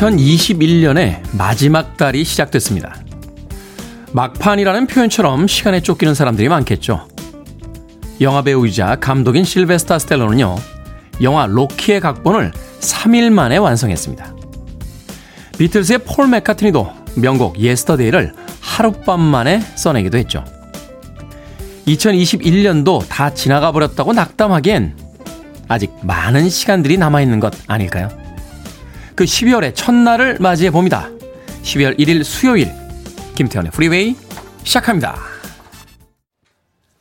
2021년의 마지막 달이 시작됐습니다. 막판이라는 표현처럼 시간에 쫓기는 사람들이 많겠죠. 영화 배우이자 감독인 실베스터 스탤론은요, 영화 로키의 각본을 3일 만에 완성했습니다. 비틀스의 폴 맥카트니도 명곡 예스터데이를 하룻밤 만에 써내기도 했죠. 2021년도 다 지나가 버렸다고 낙담하기엔 아직 많은 시간들이 남아있는 것 아닐까요? 그 12월의 첫날을 맞이해 봅니다. 12월 1일 수요일 김태훈의 프리웨이 시작합니다.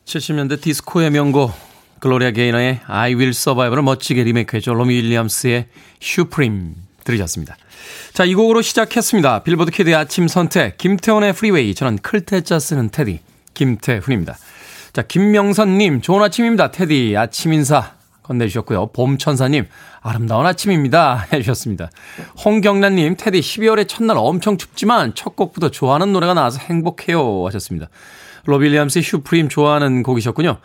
70년대 디스코의 명곡 글로리아 게이너의 I Will Survive를 멋지게 리메이크해준 로비 윌리엄스의 Supreme 들으셨습니다. 자, 이 곡으로 시작했습니다. Billboard Kid의 아침 선택 김태훈의 프리웨이 저는 클 태 자 쓰는 테디 김태훈입니다. 자, 김명선님 좋은 아침입니다. 테디 아침 인사 건네주셨고요. 봄천사님, 아름다운 아침입니다. 해주셨습니다. 홍경란님, 테디 12월의 첫날 엄청 춥지만 첫 곡부터 좋아하는 노래가 나와서 행복해요. 하셨습니다. 로빌리암스의 슈프림 좋아하는 곡이셨군요.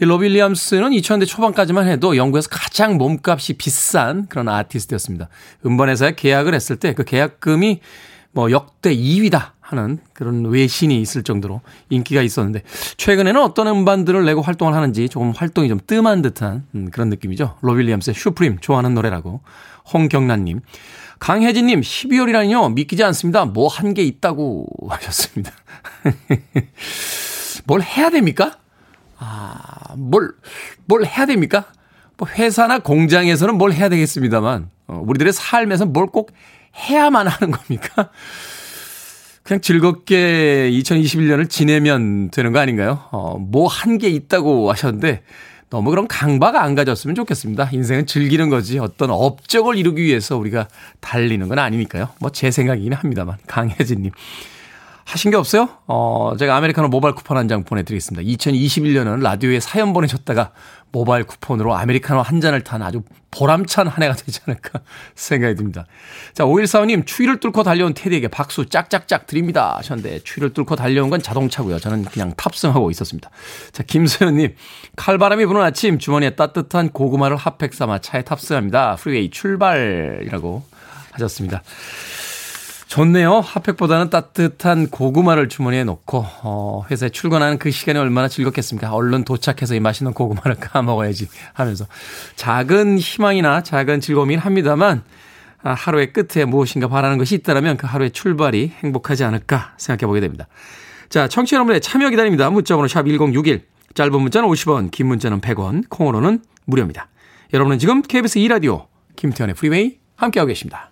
이 로빌리암스는 2000년대 초반까지만 해도 영국에서 가장 몸값이 비싼 그런 아티스트였습니다. 음반회사에 계약을 했을 때 그 계약금이 뭐 역대 2위다 하는 그런 외신이 있을 정도로 인기가 있었는데 최근에는 어떤 음반들을 내고 활동을 하는지 조금 활동이 좀 뜸한 듯한 음, 그런 느낌이죠. 로빌리엄스의 슈프림 좋아하는 노래라고 홍경란님. 강혜진님 12월이라니요 믿기지 않습니다. 뭐 한 게 있다고 하셨습니다. 뭘 해야 됩니까? 아, 뭘, 뭘 해야 됩니까? 뭐 회사나 공장에서는 뭘 해야 되겠습니다만, 어, 우리들의 삶에서 뭘 꼭 해야만 하는 겁니까? 그냥 즐겁게 2021년을 지내면 되는 거 아닌가요? 어, 뭐 한 게 있다고 하셨는데 너무 그런 강박 안 가졌으면 좋겠습니다. 인생은 즐기는 거지 어떤 업적을 이루기 위해서 우리가 달리는 건 아니니까요. 뭐 제 생각이긴 합니다만 강혜진님. 하신 게 없어요? 어, 제가 아메리카노 모바일 쿠폰 한 장 보내드리겠습니다. 2021년은 라디오에 사연 보내셨다가 모바일 쿠폰으로 아메리카노 한 잔을 탄 아주 보람찬 한 해가 되지 않을까 생각이 듭니다. 자, 5145님, 추위를 뚫고 달려온 테디에게 박수 짝짝짝 드립니다. 하셨는데, 추위를 뚫고 달려온 건 자동차고요. 저는 그냥 탑승하고 있었습니다. 자, 김소연님, 칼바람이 부는 아침, 주머니에 따뜻한 고구마를 핫팩 삼아 차에 탑승합니다. 프리웨이 출발이라고 하셨습니다. 좋네요. 핫팩보다는 따뜻한 고구마를 주머니에 넣고 어, 회사에 출근하는 그 시간이 얼마나 즐겁겠습니까? 얼른 도착해서 이 맛있는 고구마를 까먹어야지 하면서 작은 희망이나 작은 즐거움이긴 합니다만 아, 하루의 끝에 무엇인가 바라는 것이 있다면 그 하루의 출발이 행복하지 않을까 생각해 보게 됩니다. 자, 청취자 여러분의 참여 기다립니다. 문자번호 샵 1061, 짧은 문자는 50원, 긴 문자는 100원, 콩으로는 무료입니다. 여러분은 지금 KBS 2라디오 김태훈의 프리웨이 함께하고 계십니다.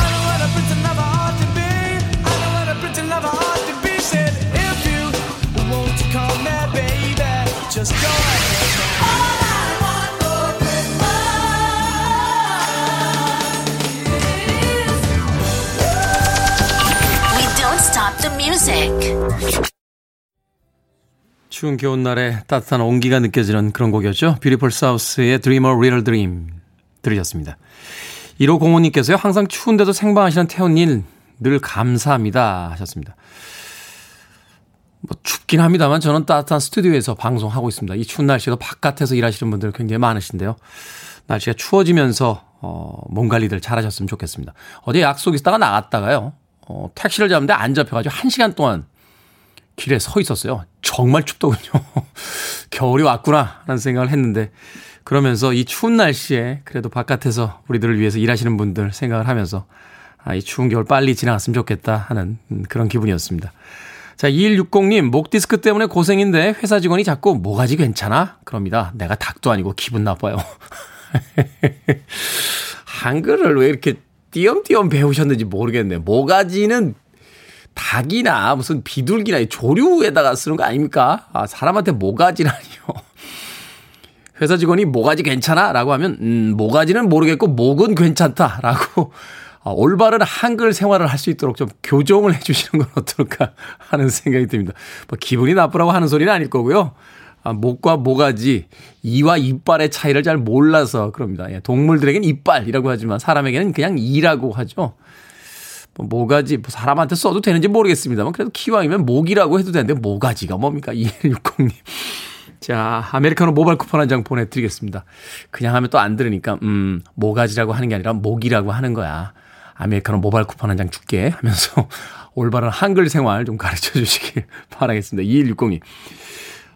music. 추운 겨울날에 따뜻한 온기가 느껴지는 그런 곡이었죠. 뷰티풀 사우스의 Dreamer Dream 들으셨습니다. 1호 공호님께서요. 항상 추운데도 생방하시는 태훈님 늘 감사합니다 하셨습니다. 뭐 춥긴 합니다만 저는 따뜻한 스튜디오에서 방송하고 있습니다. 이 추운 날씨도 바깥에서 일하시는 분들 굉장히 많으신데요. 날씨가 추워지면서 어, 몸 관리들 잘 하셨으면 좋겠습니다. 어제 약속 있다가 나갔다가요. 어, 택시를 잡는데 안 잡혀가지고 한 시간 동안 길에 서 있었어요. 정말 춥더군요. 겨울이 왔구나 하는 생각을 했는데 그러면서 이 추운 날씨에 그래도 바깥에서 우리들을 위해서 일하시는 분들 생각을 하면서 아, 이 추운 겨울 빨리 지나갔으면 좋겠다 하는 그런 기분이었습니다. 자, 2160님, 목 디스크 때문에 고생인데 회사 직원이 자꾸 뭐가지 괜찮아? 그럽니다. 내가 닭도 아니고 기분 나빠요. 한글을 왜 이렇게 띄엄띄엄 배우셨는지 모르겠네. 모가지는 닭이나 무슨 비둘기나 조류에다가 쓰는 거 아닙니까? 아, 사람한테 모가지라니요. 회사 직원이 모가지 괜찮아? 라고 하면, 음, 모가지는 모르겠고, 목은 괜찮다. 라고, 아, 올바른 한글 생활을 할 수 있도록 좀 교정을 해주시는 건 어떨까 하는 생각이 듭니다. 뭐, 기분이 나쁘라고 하는 소리는 아닐 거고요. 아, 목과 모가지, 이와 이빨의 차이를 잘 몰라서 그럽니다. 예, 동물들에게는 이빨이라고 하지만 사람에게는 그냥 이라고 하죠. 뭐 모가지, 뭐 사람한테 써도 되는지 모르겠습니다만 그래도 키왕이면 목이라고 해도 되는데 모가지가 뭡니까? 2160님. 자, 아메리카노 모바일 쿠폰 한 장 보내드리겠습니다. 그냥 하면 또 안 들으니까, 음, 모가지라고 하는 게 아니라 목이라고 하는 거야. 아메리카노 모바일 쿠폰 한 장 줄게 하면서 올바른 한글 생활 좀 가르쳐 주시길 바라겠습니다. 2160님.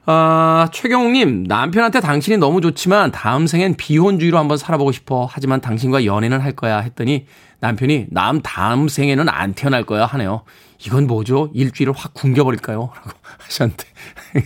아, 최경욱님, 남편한테 당신이 너무 좋지만 다음 생엔 비혼주의로 한번 살아보고 싶어. 하지만 당신과 연애는 할 거야. 했더니 남편이 남 다음 생에는 안 태어날 거야. 하네요. 이건 뭐죠? 일주일을 확 굶겨버릴까요? 라고 하셨는데.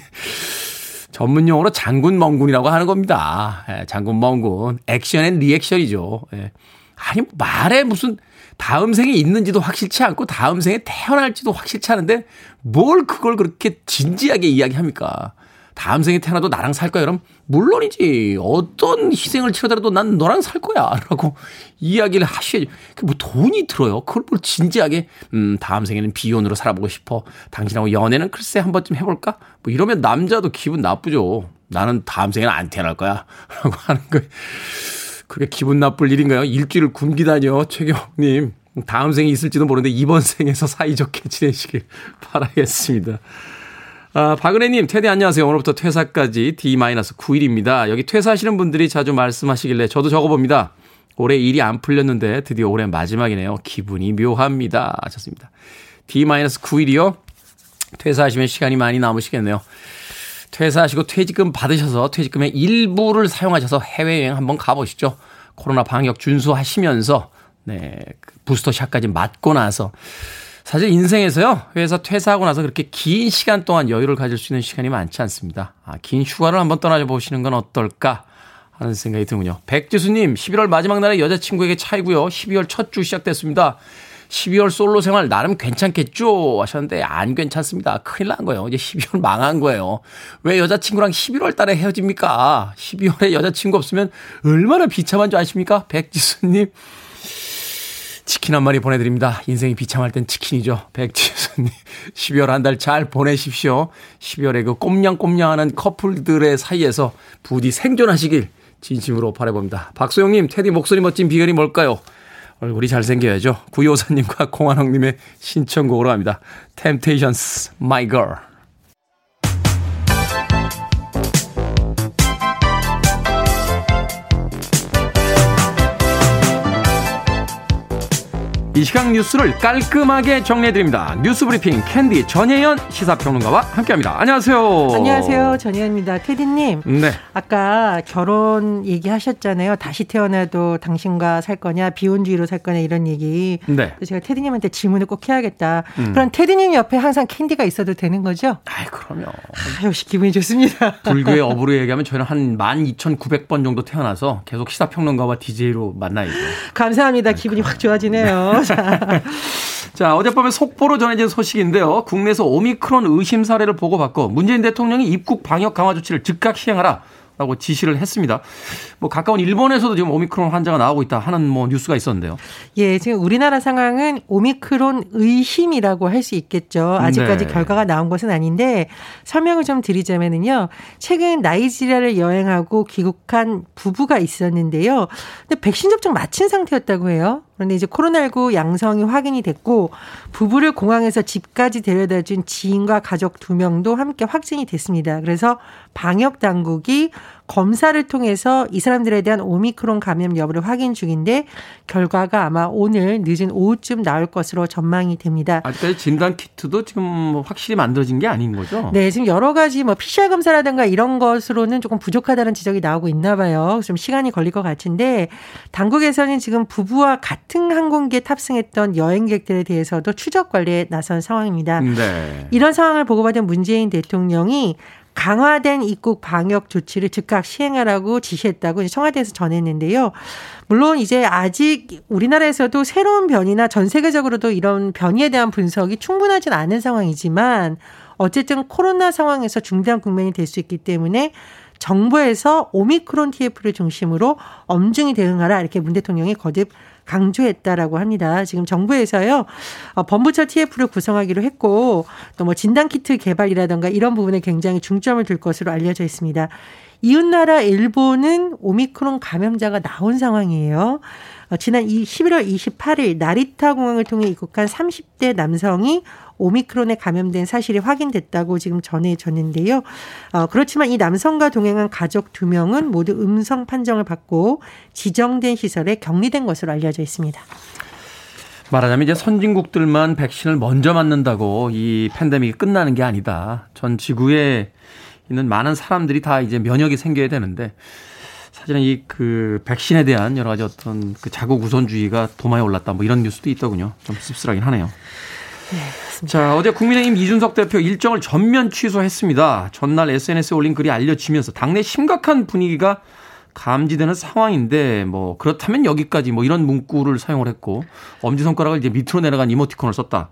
전문 용어로 장군 멍군이라고 하는 겁니다. 예, 장군 멍군. action and reaction이죠. 예. 아니, 말에 무슨 다음 생에 있는지도 확실치 않고 다음 생에 태어날지도 확실치 않은데 뭘 그걸 그렇게 진지하게 이야기합니까? 다음 생에 태어나도 나랑 살 거야? 그럼 물론이지. 어떤 희생을 치르더라도 난 너랑 살 거야. 라고 이야기를 하셔야지. 뭐 돈이 들어요. 그걸 뭘 진지하게, 음, 다음 생에는 비혼으로 살아보고 싶어. 당신하고 연애는 글쎄 한 번쯤 해볼까? 뭐 이러면 남자도 기분 나쁘죠. 나는 다음 생에는 안 태어날 거야. 라고 하는 거. 그게 기분 나쁠 일인가요? 일주일을 굶기다니요. 최경님. 다음 생에 있을지도 모르는데 이번 생에서 사이좋게 지내시길 바라겠습니다. 아, 박은혜님, 테디 안녕하세요. 오늘부터 퇴사까지 D-9일입니다. 여기 퇴사하시는 분들이 자주 말씀하시길래 저도 적어봅니다. 올해 일이 안 풀렸는데 드디어 올해 마지막이네요. 기분이 묘합니다. 하셨습니다. D-9일이요? 퇴사하시면 시간이 많이 남으시겠네요. 퇴사하시고 퇴직금 받으셔서 퇴직금의 일부를 사용하셔서 해외여행 한번 가보시죠. 코로나 방역 준수하시면서, 네, 그 부스터샷까지 맞고 나서 사실 인생에서요, 회사 퇴사하고 나서 그렇게 긴 시간 동안 여유를 가질 수 있는 시간이 많지 않습니다. 아, 긴 휴가를 한번 떠나져 보시는 건 어떨까 하는 생각이 드는군요. 백지수님, 11월 마지막 날에 여자친구에게 차이고요. 12월 첫 주 시작됐습니다. 12월 솔로 생활 나름 괜찮겠죠? 하셨는데 안 괜찮습니다. 큰일 난 거예요. 이제 12월 망한 거예요. 왜 여자친구랑 11월 달에 헤어집니까? 12월에 여자친구 없으면 얼마나 비참한 줄 아십니까? 백지수님. 치킨 한 마리 보내드립니다. 인생이 비참할 땐 치킨이죠. 백지수님. 12월 한 달 잘 보내십시오. 12월에 그 꽁냥꽁냥하는 커플들의 사이에서 부디 생존하시길 진심으로 바라봅니다. 박소영님, 테디 목소리 멋진 비결이 뭘까요? 얼굴이 잘생겨야죠. 구요사님과 공한홍님의 신청곡으로 합니다. Temptations, My Girl. 이 시각 뉴스를 깔끔하게 정리해드립니다. 뉴스 브리핑 캔디 전예현 시사평론가와 함께합니다. 안녕하세요. 안녕하세요. 전예현입니다. 테디님. 네. 아까 결혼 얘기하셨잖아요. 다시 태어나도 당신과 살 거냐, 비혼주의로 살 거냐 이런 얘기. 네. 제가 테디님한테 질문을 꼭 해야겠다. 음. 그럼 테디님 옆에 항상 캔디가 있어도 되는 거죠? 아이 그럼요. 아, 역시 기분이 좋습니다. 불교의 어부로 얘기하면 저희는 한 12,900번 정도 태어나서 계속 시사평론가와 DJ로 만나야죠. 감사합니다. 기분이 확 좋아지네요. 자, 어젯밤에 속보로 전해진 소식인데요. 국내에서 오미크론 의심 사례를 보고받고 문재인 대통령이 입국 방역 강화 조치를 즉각 시행하라. 라고 지시를 했습니다. 뭐 가까운 일본에서도 지금 오미크론 환자가 나오고 있다 하는 뭐 뉴스가 있었는데요. 예, 지금 우리나라 상황은 오미크론 의심이라고 할 수 있겠죠. 아직까지 네. 결과가 나온 것은 아닌데 설명을 좀 드리자면은요. 최근 나이지리아를 여행하고 귀국한 부부가 있었는데요. 근데 백신 접종 마친 상태였다고 해요. 그런데 이제 코로나19 양성이 확인이 됐고 부부를 공항에서 집까지 데려다 준 지인과 가족 두 명도 함께 확진이 됐습니다. 그래서 방역 당국이 검사를 통해서 이 사람들에 대한 오미크론 감염 여부를 확인 중인데 결과가 아마 오늘 늦은 오후쯤 나올 것으로 전망이 됩니다. 아직까지 진단 키트도 지금 뭐 확실히 만들어진 게 아닌 거죠? 네, 지금 여러 가지 뭐 PCR 검사라든가 이런 것으로는 조금 부족하다는 지적이 나오고 있나 봐요. 좀 시간이 걸릴 것 같은데 당국에서는 지금 부부와 같은 항공기에 탑승했던 여행객들에 대해서도 추적 관리에 나선 상황입니다. 네. 이런 상황을 보고받은 문재인 대통령이 강화된 입국 방역 조치를 즉각 시행하라고 지시했다고 청와대에서 전했는데요. 물론 이제 아직 우리나라에서도 새로운 변이나 전 세계적으로도 이런 변이에 대한 분석이 충분하진 않은 상황이지만 어쨌든 코로나 상황에서 중대한 국면이 될 수 있기 때문에 정부에서 오미크론 TF를 중심으로 엄중히 대응하라 이렇게 문 대통령이 거듭 강조했다라고 합니다. 지금 정부에서요, 어, 범부처 TF를 구성하기로 했고, 또 뭐 진단키트 개발이라던가 이런 부분에 굉장히 중점을 둘 것으로 알려져 있습니다. 이웃나라 일본은 오미크론 감염자가 나온 상황이에요. 어, 지난 11월 28일 나리타 공항을 통해 입국한 30대 남성이 오미크론에 감염된 사실이 확인됐다고 지금 전해졌는데요. 어, 그렇지만 이 남성과 동행한 가족 두 명은 모두 음성 판정을 받고 지정된 시설에 격리된 것으로 알려져 있습니다. 말하자면 이제 선진국들만 백신을 먼저 맞는다고 이 팬데믹이 끝나는 게 아니다. 전 지구에 있는 많은 사람들이 다 이제 면역이 생겨야 되는데 사실은 이 그 백신에 대한 여러 가지 어떤 그 자국 우선주의가 도마에 올랐다 뭐 이런 뉴스도 있더군요. 좀 씁쓸하긴 하네요. 네, 자, 어제 국민의힘 이준석 대표 일정을 전면 취소했습니다. 전날 SNS에 올린 글이 알려지면서 당내 심각한 분위기가 감지되는 상황인데 뭐 그렇다면 여기까지 뭐 이런 문구를 사용을 했고 엄지손가락을 이제 밑으로 내려간 이모티콘을 썼다.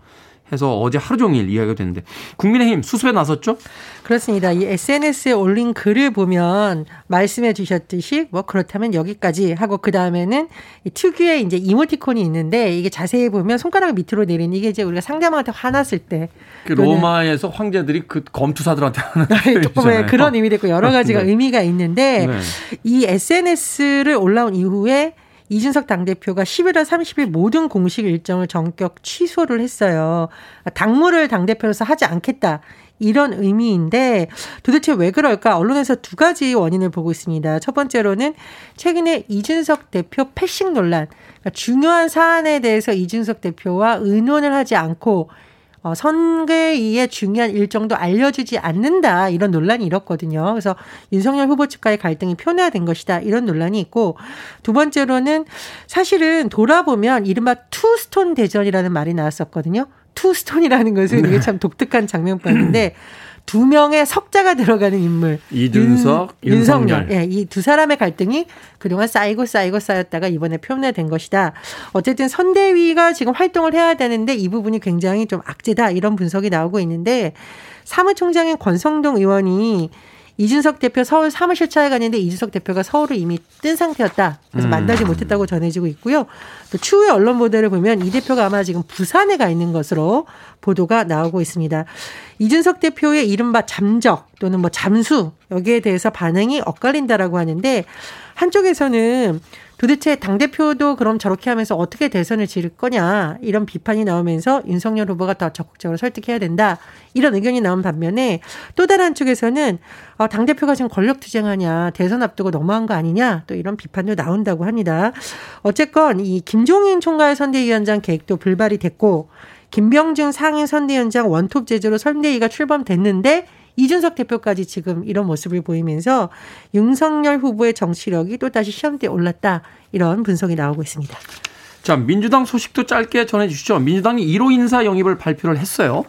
해서 어제 하루 종일 이야기가 됐는데 국민의힘 수습에 나섰죠? 그렇습니다. 이 SNS에 올린 글을 보면 말씀해 주셨듯이 뭐 그렇다면 여기까지 하고 그 다음에는 특유의 이제 이모티콘이 있는데 이게 자세히 보면 손가락 밑으로 내리는 이게 이제 우리가 상대방한테 화났을 때. 그 로마에서 황제들이 그 검투사들한테 하는 조금 그런 의미도 있고 여러 가지가 네. 의미가 있는데 네. 이 SNS를 올라온 이후에 이준석 당대표가 11월 30일 모든 공식 일정을 전격 취소를 했어요. 당무를 당대표로서 하지 않겠다. 이런 의미인데 도대체 왜 그럴까? 언론에서 두 가지 원인을 보고 있습니다. 첫 번째로는 최근에 이준석 대표 패싱 논란. 그러니까 중요한 사안에 대해서 이준석 대표와 의논을 하지 않고 어, 선거의 중요한 일정도 알려주지 않는다 이런 논란이 일었거든요. 그래서 윤석열 후보 측과의 갈등이 표현화된 것이다 이런 논란이 있고 두 번째로는 사실은 돌아보면 이른바 투스톤 대전이라는 말이 나왔었거든요. 투스톤이라는 것은 네. 이게 참 독특한 장면법인데 두 명의 석자가 들어가는 인물. 이준석, 윤, 석열 예, 이 두 사람의 갈등이 그동안 쌓이고 쌓이고 쌓였다가 이번에 표현된 것이다. 어쨌든 선대위가 지금 활동을 해야 되는데 이 부분이 굉장히 좀 악재다 이런 분석이 나오고 있는데 사무총장인 권성동 의원이 이준석 대표 서울 사무실 차에 갔는데 이준석 대표가 서울을 이미 뜬 상태였다. 그래서 음. 만나지 못했다고 전해지고 있고요. 또 추후에 언론 보도를 보면 이 대표가 아마 지금 부산에 가 있는 것으로 보도가 나오고 있습니다. 이준석 대표의 이른바 잠적 또는 뭐 잠수 여기에 대해서 반응이 엇갈린다라고 하는데 한쪽에서는 도대체 당대표도 그럼 저렇게 하면서 어떻게 대선을 지를 거냐 이런 비판이 나오면서 윤석열 후보가 더 적극적으로 설득해야 된다 이런 의견이 나온 반면에 또 다른 한쪽에서는 어, 당대표가 지금 권력투쟁하냐 대선 앞두고 너무한 거 아니냐 또 이런 비판도 나온다고 합니다. 어쨌건 이 김종인 총괄 선대위원장 계획도 불발이 됐고 김병준 상임 선대위원장 원톱 제조로 선대위가 출범됐는데 이준석 대표까지 지금 이런 모습을 보이면서 윤석열 후보의 정치력이 또다시 시험대에 올랐다. 이런 분석이 나오고 있습니다. 자, 민주당 소식도 짧게 전해 주시죠. 민주당이 1호 인사 영입을 발표를 했어요.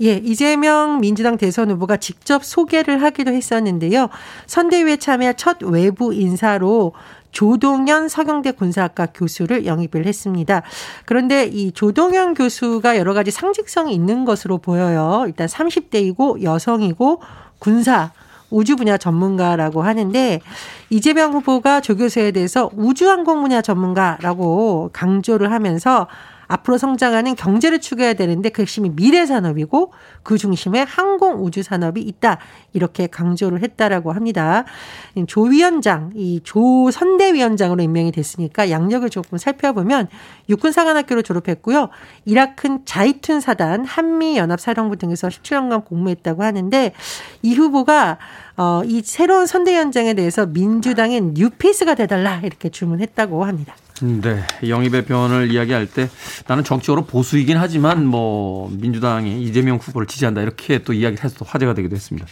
예, 이재명 민주당 대선 후보가 직접 소개를 하기도 했었는데요. 선대위에 참여한 첫 외부 인사로 조동현 서경대 군사학과 교수를 영입을 했습니다. 그런데 이 조동현 교수가 여러 가지 상징성이 있는 것으로 보여요. 일단 30대이고 여성이고 군사 우주 분야 전문가라고 하는데 이재명 후보가 조 교수에 대해서 우주항공 분야 전문가라고 강조를 하면서 앞으로 성장하는 경제를 추구해야 되는데 그 핵심이 미래 산업이고 그 중심에 항공 우주 산업이 있다. 이렇게 강조를 했다라고 합니다. 조 위원장, 이 조 선대위원장으로 임명이 됐으니까 양력을 조금 살펴보면 육군 사관학교를 졸업했고요. 이라크 자이툰 사단, 한미 연합 사령부 등에서 17년간 공무했다고 하는데 이 후보가 어, 이 새로운 선대위원장에 대해서 민주당의 뉴페이스가 돼달라 이렇게 주문했다고 합니다. 네. 영입의 변을 이야기할 때 나는 정치적으로 보수이긴 하지만 뭐 민주당이 이재명 후보를 지지한다 이렇게 또 이야기를 해서 화제가 되기도 했습니다.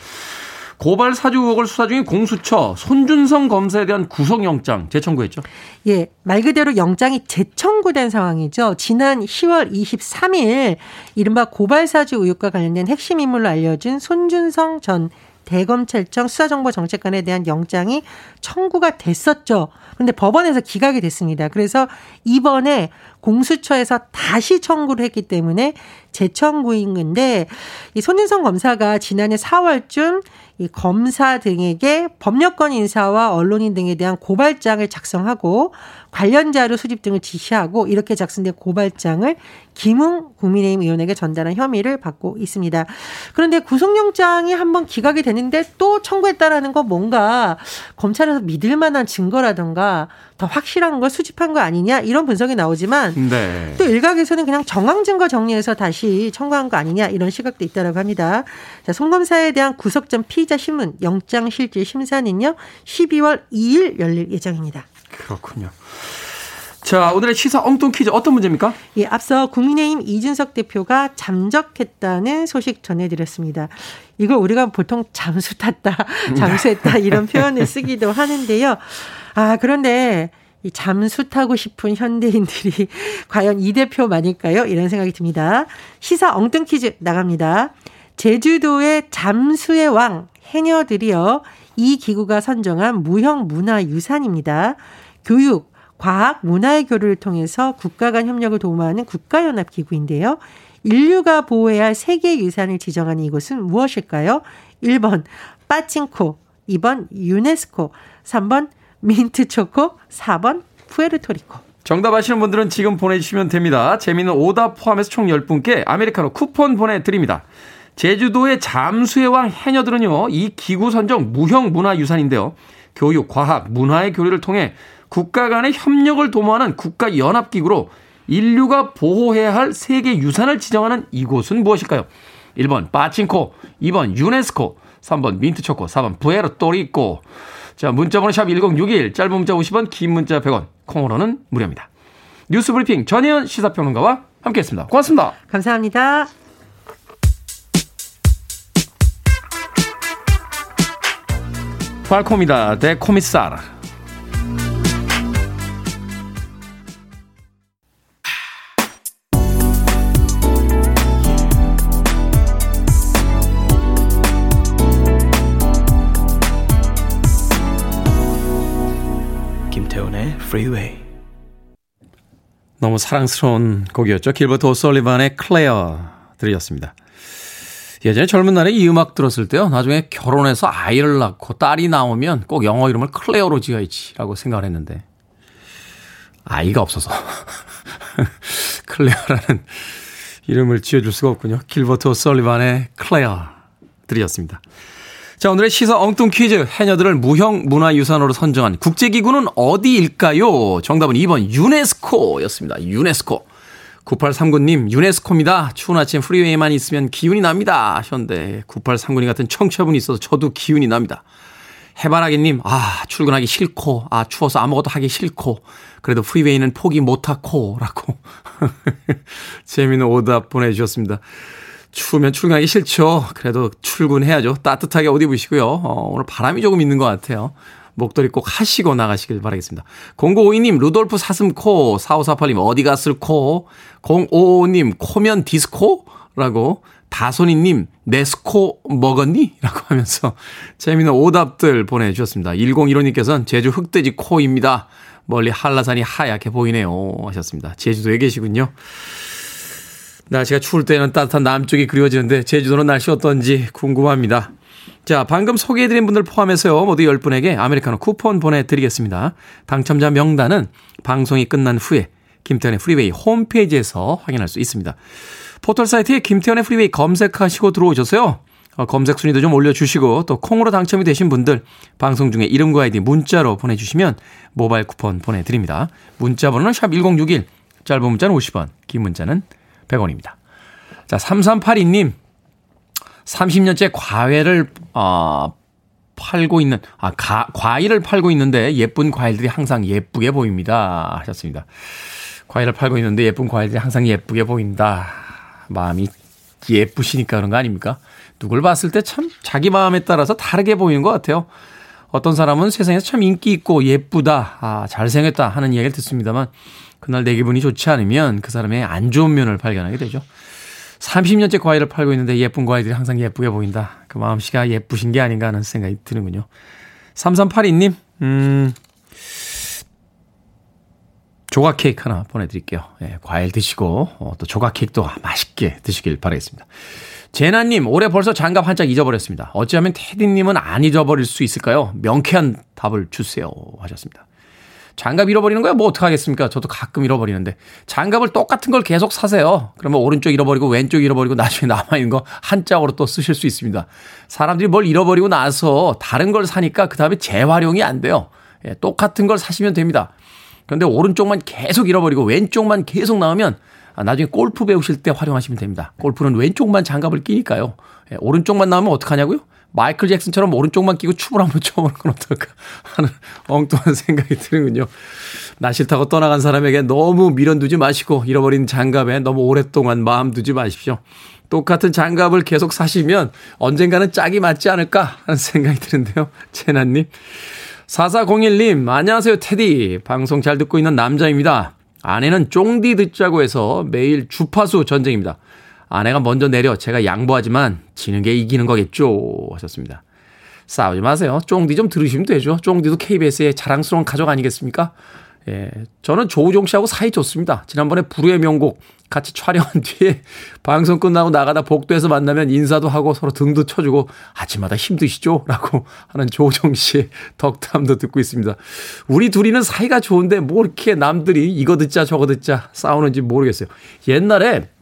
고발 사주 의혹을 수사 중인 공수처 손준성 검사에 대한 구속영장 재청구했죠? 예, 말 그대로 영장이 재청구된 상황이죠. 지난 10월 23일 이른바 고발 사주 의혹과 관련된 핵심 인물로 알려진 손준성 전 대검찰청 수사정보정책관에 대한 영장이 청구가 됐었죠. 그런데 법원에서 기각이 됐습니다. 그래서 이번에 공수처에서 다시 청구를 했기 때문에 재청구인 건데 이 손윤성 검사가 지난해 4월쯤 이 검사 등에게 법력권 인사와 언론인 등에 대한 고발장을 작성하고 관련 자료 수집 등을 지시하고 이렇게 작성된 고발장을 김웅 국민의힘 의원에게 전달한 혐의를 받고 있습니다. 그런데 구속영장이 한번 기각이 되는데 또 청구했다라는 건 뭔가 검찰에서 믿을 만한 증거라든가 더 확실한 걸 수집한 거 아니냐 이런 분석이 나오지만 네. 또 일각에서는 그냥 정황 증거 정리해서 다시 청구한 거 아니냐 이런 시각도 있다라고 합니다. 자, 송검사에 대한 구속 전 피의자 신문 영장 실질 심사는요 12월 2일 열릴 예정입니다. 그렇군요. 자, 오늘의 시사 엉뚱 퀴즈 어떤 문제입니까? 예, 앞서 국민의힘 이준석 대표가 잠적했다는 소식 전해드렸습니다. 이걸 우리가 보통 잠수 탔다, 잠수했다 이런 표현을 쓰기도 하는데요. 아, 그런데 이 잠수 타고 싶은 현대인들이 과연 이 대표 만일까요? 이런 생각이 듭니다. 시사 엉뚱 퀴즈 나갑니다. 제주도의 잠수의 왕 해녀들이요. 이 기구가 선정한 무형 문화 유산입니다. 교육, 과학, 문화의 교류를 통해서 국가 간 협력을 도모하는 국가연합 기구인데요. 인류가 보호해야 할 세계 유산을 지정하는 이곳은 무엇일까요? 1번 빠칭코, 2번 유네스코, 3번 민트초코, 4번 푸에르토리코. 정답 아시는 분들은 지금 보내주시면 됩니다. 재미있는 오답 포함해서 총 10분께 아메리카노 쿠폰 보내드립니다. 제주도의 잠수의 왕 해녀들은요, 이 기구 선정 무형 문화유산인데요. 교육, 과학, 문화의 교류를 통해 국가 간의 협력을 도모하는 국가연합기구로 인류가 보호해야 할 세계 유산을 지정하는 이곳은 무엇일까요? 1번 빠친코, 2번 유네스코, 3번 민트초코, 4번 부에르토리코. 자, 문자번호 샵 1061, 짧은 문자 50원, 긴 문자 100원, 콩으로는 무료입니다. 뉴스 브리핑 전혜연 시사평론가와 함께했습니다. 고맙습니다. 감사합니다. 발콤이다, 데 코미사르. Freeway. 너무 사랑스러운 곡이었죠. 길버트 오설리반의 클레어 들이었습니다. 예전에 젊은 날에 이 음악 들었을 때요. 나중에 결혼해서 아이를 낳고 딸이 나오면 꼭 영어 이름을 클레어로 지어야지라고 생각을 했는데 아이가 없어서 클레어라는 이름을 지어줄 수가 없군요. 길버트 오설리반의 클레어 들이었습니다. 자, 오늘의 시사 엉뚱 퀴즈. 해녀들을 무형 문화유산으로 선정한 국제기구는 어디일까요? 정답은 2번 유네스코였습니다. 유네스코. 9839님, 유네스코입니다. 추운 아침 프리웨이만 있으면 기운이 납니다. 하셨는데, 9839님 같은 청취자분이 있어서 저도 기운이 납니다. 해바라기님, 아, 출근하기 싫고, 아, 추워서 아무것도 하기 싫고, 그래도 프리웨이는 포기 못하고, 라고. 재미있는 오답 보내주셨습니다. 추우면 출근하기 싫죠. 그래도 출근해야죠. 따뜻하게 옷 입으시고요. 어, 오늘 바람이 조금 있는 것 같아요. 목도리 꼭 하시고 나가시길 바라겠습니다. 0952님, 루돌프 사슴코. 4548님, 어디 갔을 코. 0555님, 코면 디스코? 라고. 다손이님, 네스코 먹었니? 라고 하면서 재미있는 오답들 보내주셨습니다. 1015님께서는 제주 흑돼지 코입니다. 멀리 한라산이 하얗게 보이네요. 하셨습니다. 제주도에 계시군요. 날씨가 추울 때는 따뜻한 남쪽이 그리워지는데 제주도는 날씨 어떤지 궁금합니다. 자, 방금 소개해드린 분들 포함해서요, 모두 10분에게 아메리카노 쿠폰 보내드리겠습니다. 당첨자 명단은 방송이 끝난 후에 김태훈의 프리웨이 홈페이지에서 확인할 수 있습니다. 포털 사이트에 김태훈의 프리웨이 검색하시고 들어오셔서요, 어, 검색 순위도 좀 올려주시고, 또 콩으로 당첨이 되신 분들, 방송 중에 이름과 아이디 문자로 보내주시면 모바일 쿠폰 보내드립니다. 문자 번호는 샵1061, 짧은 문자는 50원, 긴 문자는 100원입니다. 자, 3382님. 30년째 과외를, 어, 팔고 있는, 아, 가, 과일을 팔고 있는데 예쁜 과일들이 항상 예쁘게 보입니다. 하셨습니다. 과일을 팔고 있는데 예쁜 과일들이 항상 예쁘게 보인다. 마음이 예쁘시니까 그런 거 아닙니까? 누굴 봤을 때 참 자기 마음에 따라서 다르게 보이는 것 같아요. 어떤 사람은 세상에서 참 인기 있고 예쁘다, 아, 잘생겼다 하는 이야기를 듣습니다만 그날 내 기분이 좋지 않으면 그 사람의 안 좋은 면을 발견하게 되죠. 30년째 과일을 팔고 있는데 예쁜 과일들이 항상 예쁘게 보인다. 그 마음씨가 예쁘신 게 아닌가 하는 생각이 드는군요. 3382님, 음, 조각 케이크 하나 보내드릴게요. 예, 과일 드시고, 어, 또 조각 케이크도 맛있게 드시길 바라겠습니다. 제나님, 올해 벌써 장갑 한짝 잊어버렸습니다. 어찌하면 테디님은 안 잊어버릴 수 있을까요? 명쾌한 답을 주세요. 하셨습니다. 장갑 잃어버리는 거야? 뭐 어떡하겠습니까? 저도 가끔 잃어버리는데. 장갑을 똑같은 걸 계속 사세요. 그러면 오른쪽 잃어버리고 왼쪽 잃어버리고 나중에 남아있는 거 한 짝으로 또 쓰실 수 있습니다. 사람들이 뭘 잃어버리고 나서 다른 걸 사니까 그 다음에 재활용이 안 돼요. 예, 똑같은 걸 사시면 됩니다. 그런데 오른쪽만 계속 잃어버리고 왼쪽만 계속 나오면 아, 나중에 골프 배우실 때 활용하시면 됩니다. 골프는 왼쪽만 장갑을 끼니까요. 예, 오른쪽만 나오면 어떡하냐고요? 마이클 잭슨처럼 오른쪽만 끼고 춤을 한번 춰보는 건 어떨까 하는 엉뚱한 생각이 드는군요. 나 싫다고 떠나간 사람에게 너무 미련두지 마시고 잃어버린 장갑에 너무 오랫동안 마음 두지 마십시오. 똑같은 장갑을 계속 사시면 언젠가는 짝이 맞지 않을까 하는 생각이 드는데요. 채나님. 4401님, 안녕하세요, 테디. 방송 잘 듣고 있는 남자입니다. 아내는 쫑디 듣자고 해서 매일 주파수 전쟁입니다. 아내가 먼저 내려 제가 양보하지만 지는 게 이기는 거겠죠. 하셨습니다. 싸우지 마세요. 쫑디 좀 들으시면 되죠. 쫑디도 KBS의 자랑스러운 가족 아니겠습니까? 예. 저는 조우종 씨하고 사이 좋습니다. 지난번에 불후의 명곡 같이 촬영한 뒤에 방송 끝나고 나가다 복도에서 만나면 인사도 하고 서로 등도 쳐주고 아침마다 힘드시죠? 라고 하는 조우종 씨의 덕담도 듣고 있습니다. 우리 둘이는 사이가 좋은데 뭐 이렇게 남들이 이거 듣자 저거 듣자 싸우는지 모르겠어요. 옛날에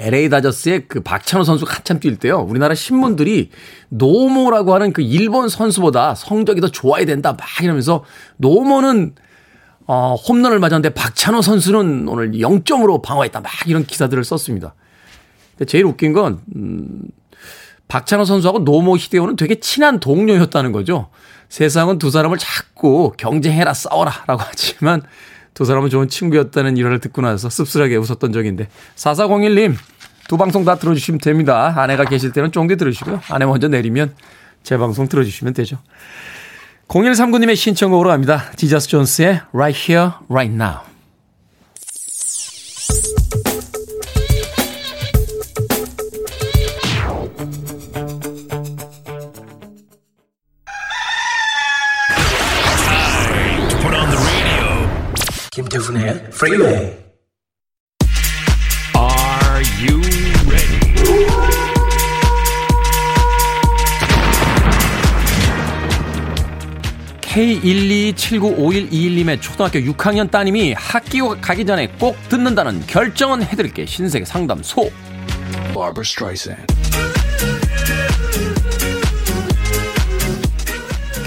LA 다저스의 그 박찬호 선수가 한참 뛸 때요. 우리나라 신문들이 노모라고 하는 그 일본 선수보다 성적이 더 좋아야 된다 막 이러면서 노모는 어, 홈런을 맞았는데 박찬호 선수는 오늘 0점으로 방어했다. 막 이런 기사들을 썼습니다. 제일 웃긴 건, 음, 박찬호 선수하고 노모 히데오는 되게 친한 동료였다는 거죠. 세상은 두 사람을 자꾸 경쟁해라, 싸워라 라고 하지만 두 사람은 좋은 친구였다는 일화를 듣고 나서 씁쓸하게 웃었던 적인데. 4401님, 두 방송 다 들어주시면 됩니다. 아내가 계실 때는 쫑디 들으시고요. 아내 먼저 내리면 제 방송 들어주시면 되죠. 0139님의 신청곡으로 갑니다. 디저스 존스의 Right Here, Right Now. Are you K127951121님의 초등학교 6학년 따님이 학교 가기 전에 꼭 듣는다는 결정은 해드릴게. 신세계 상담소.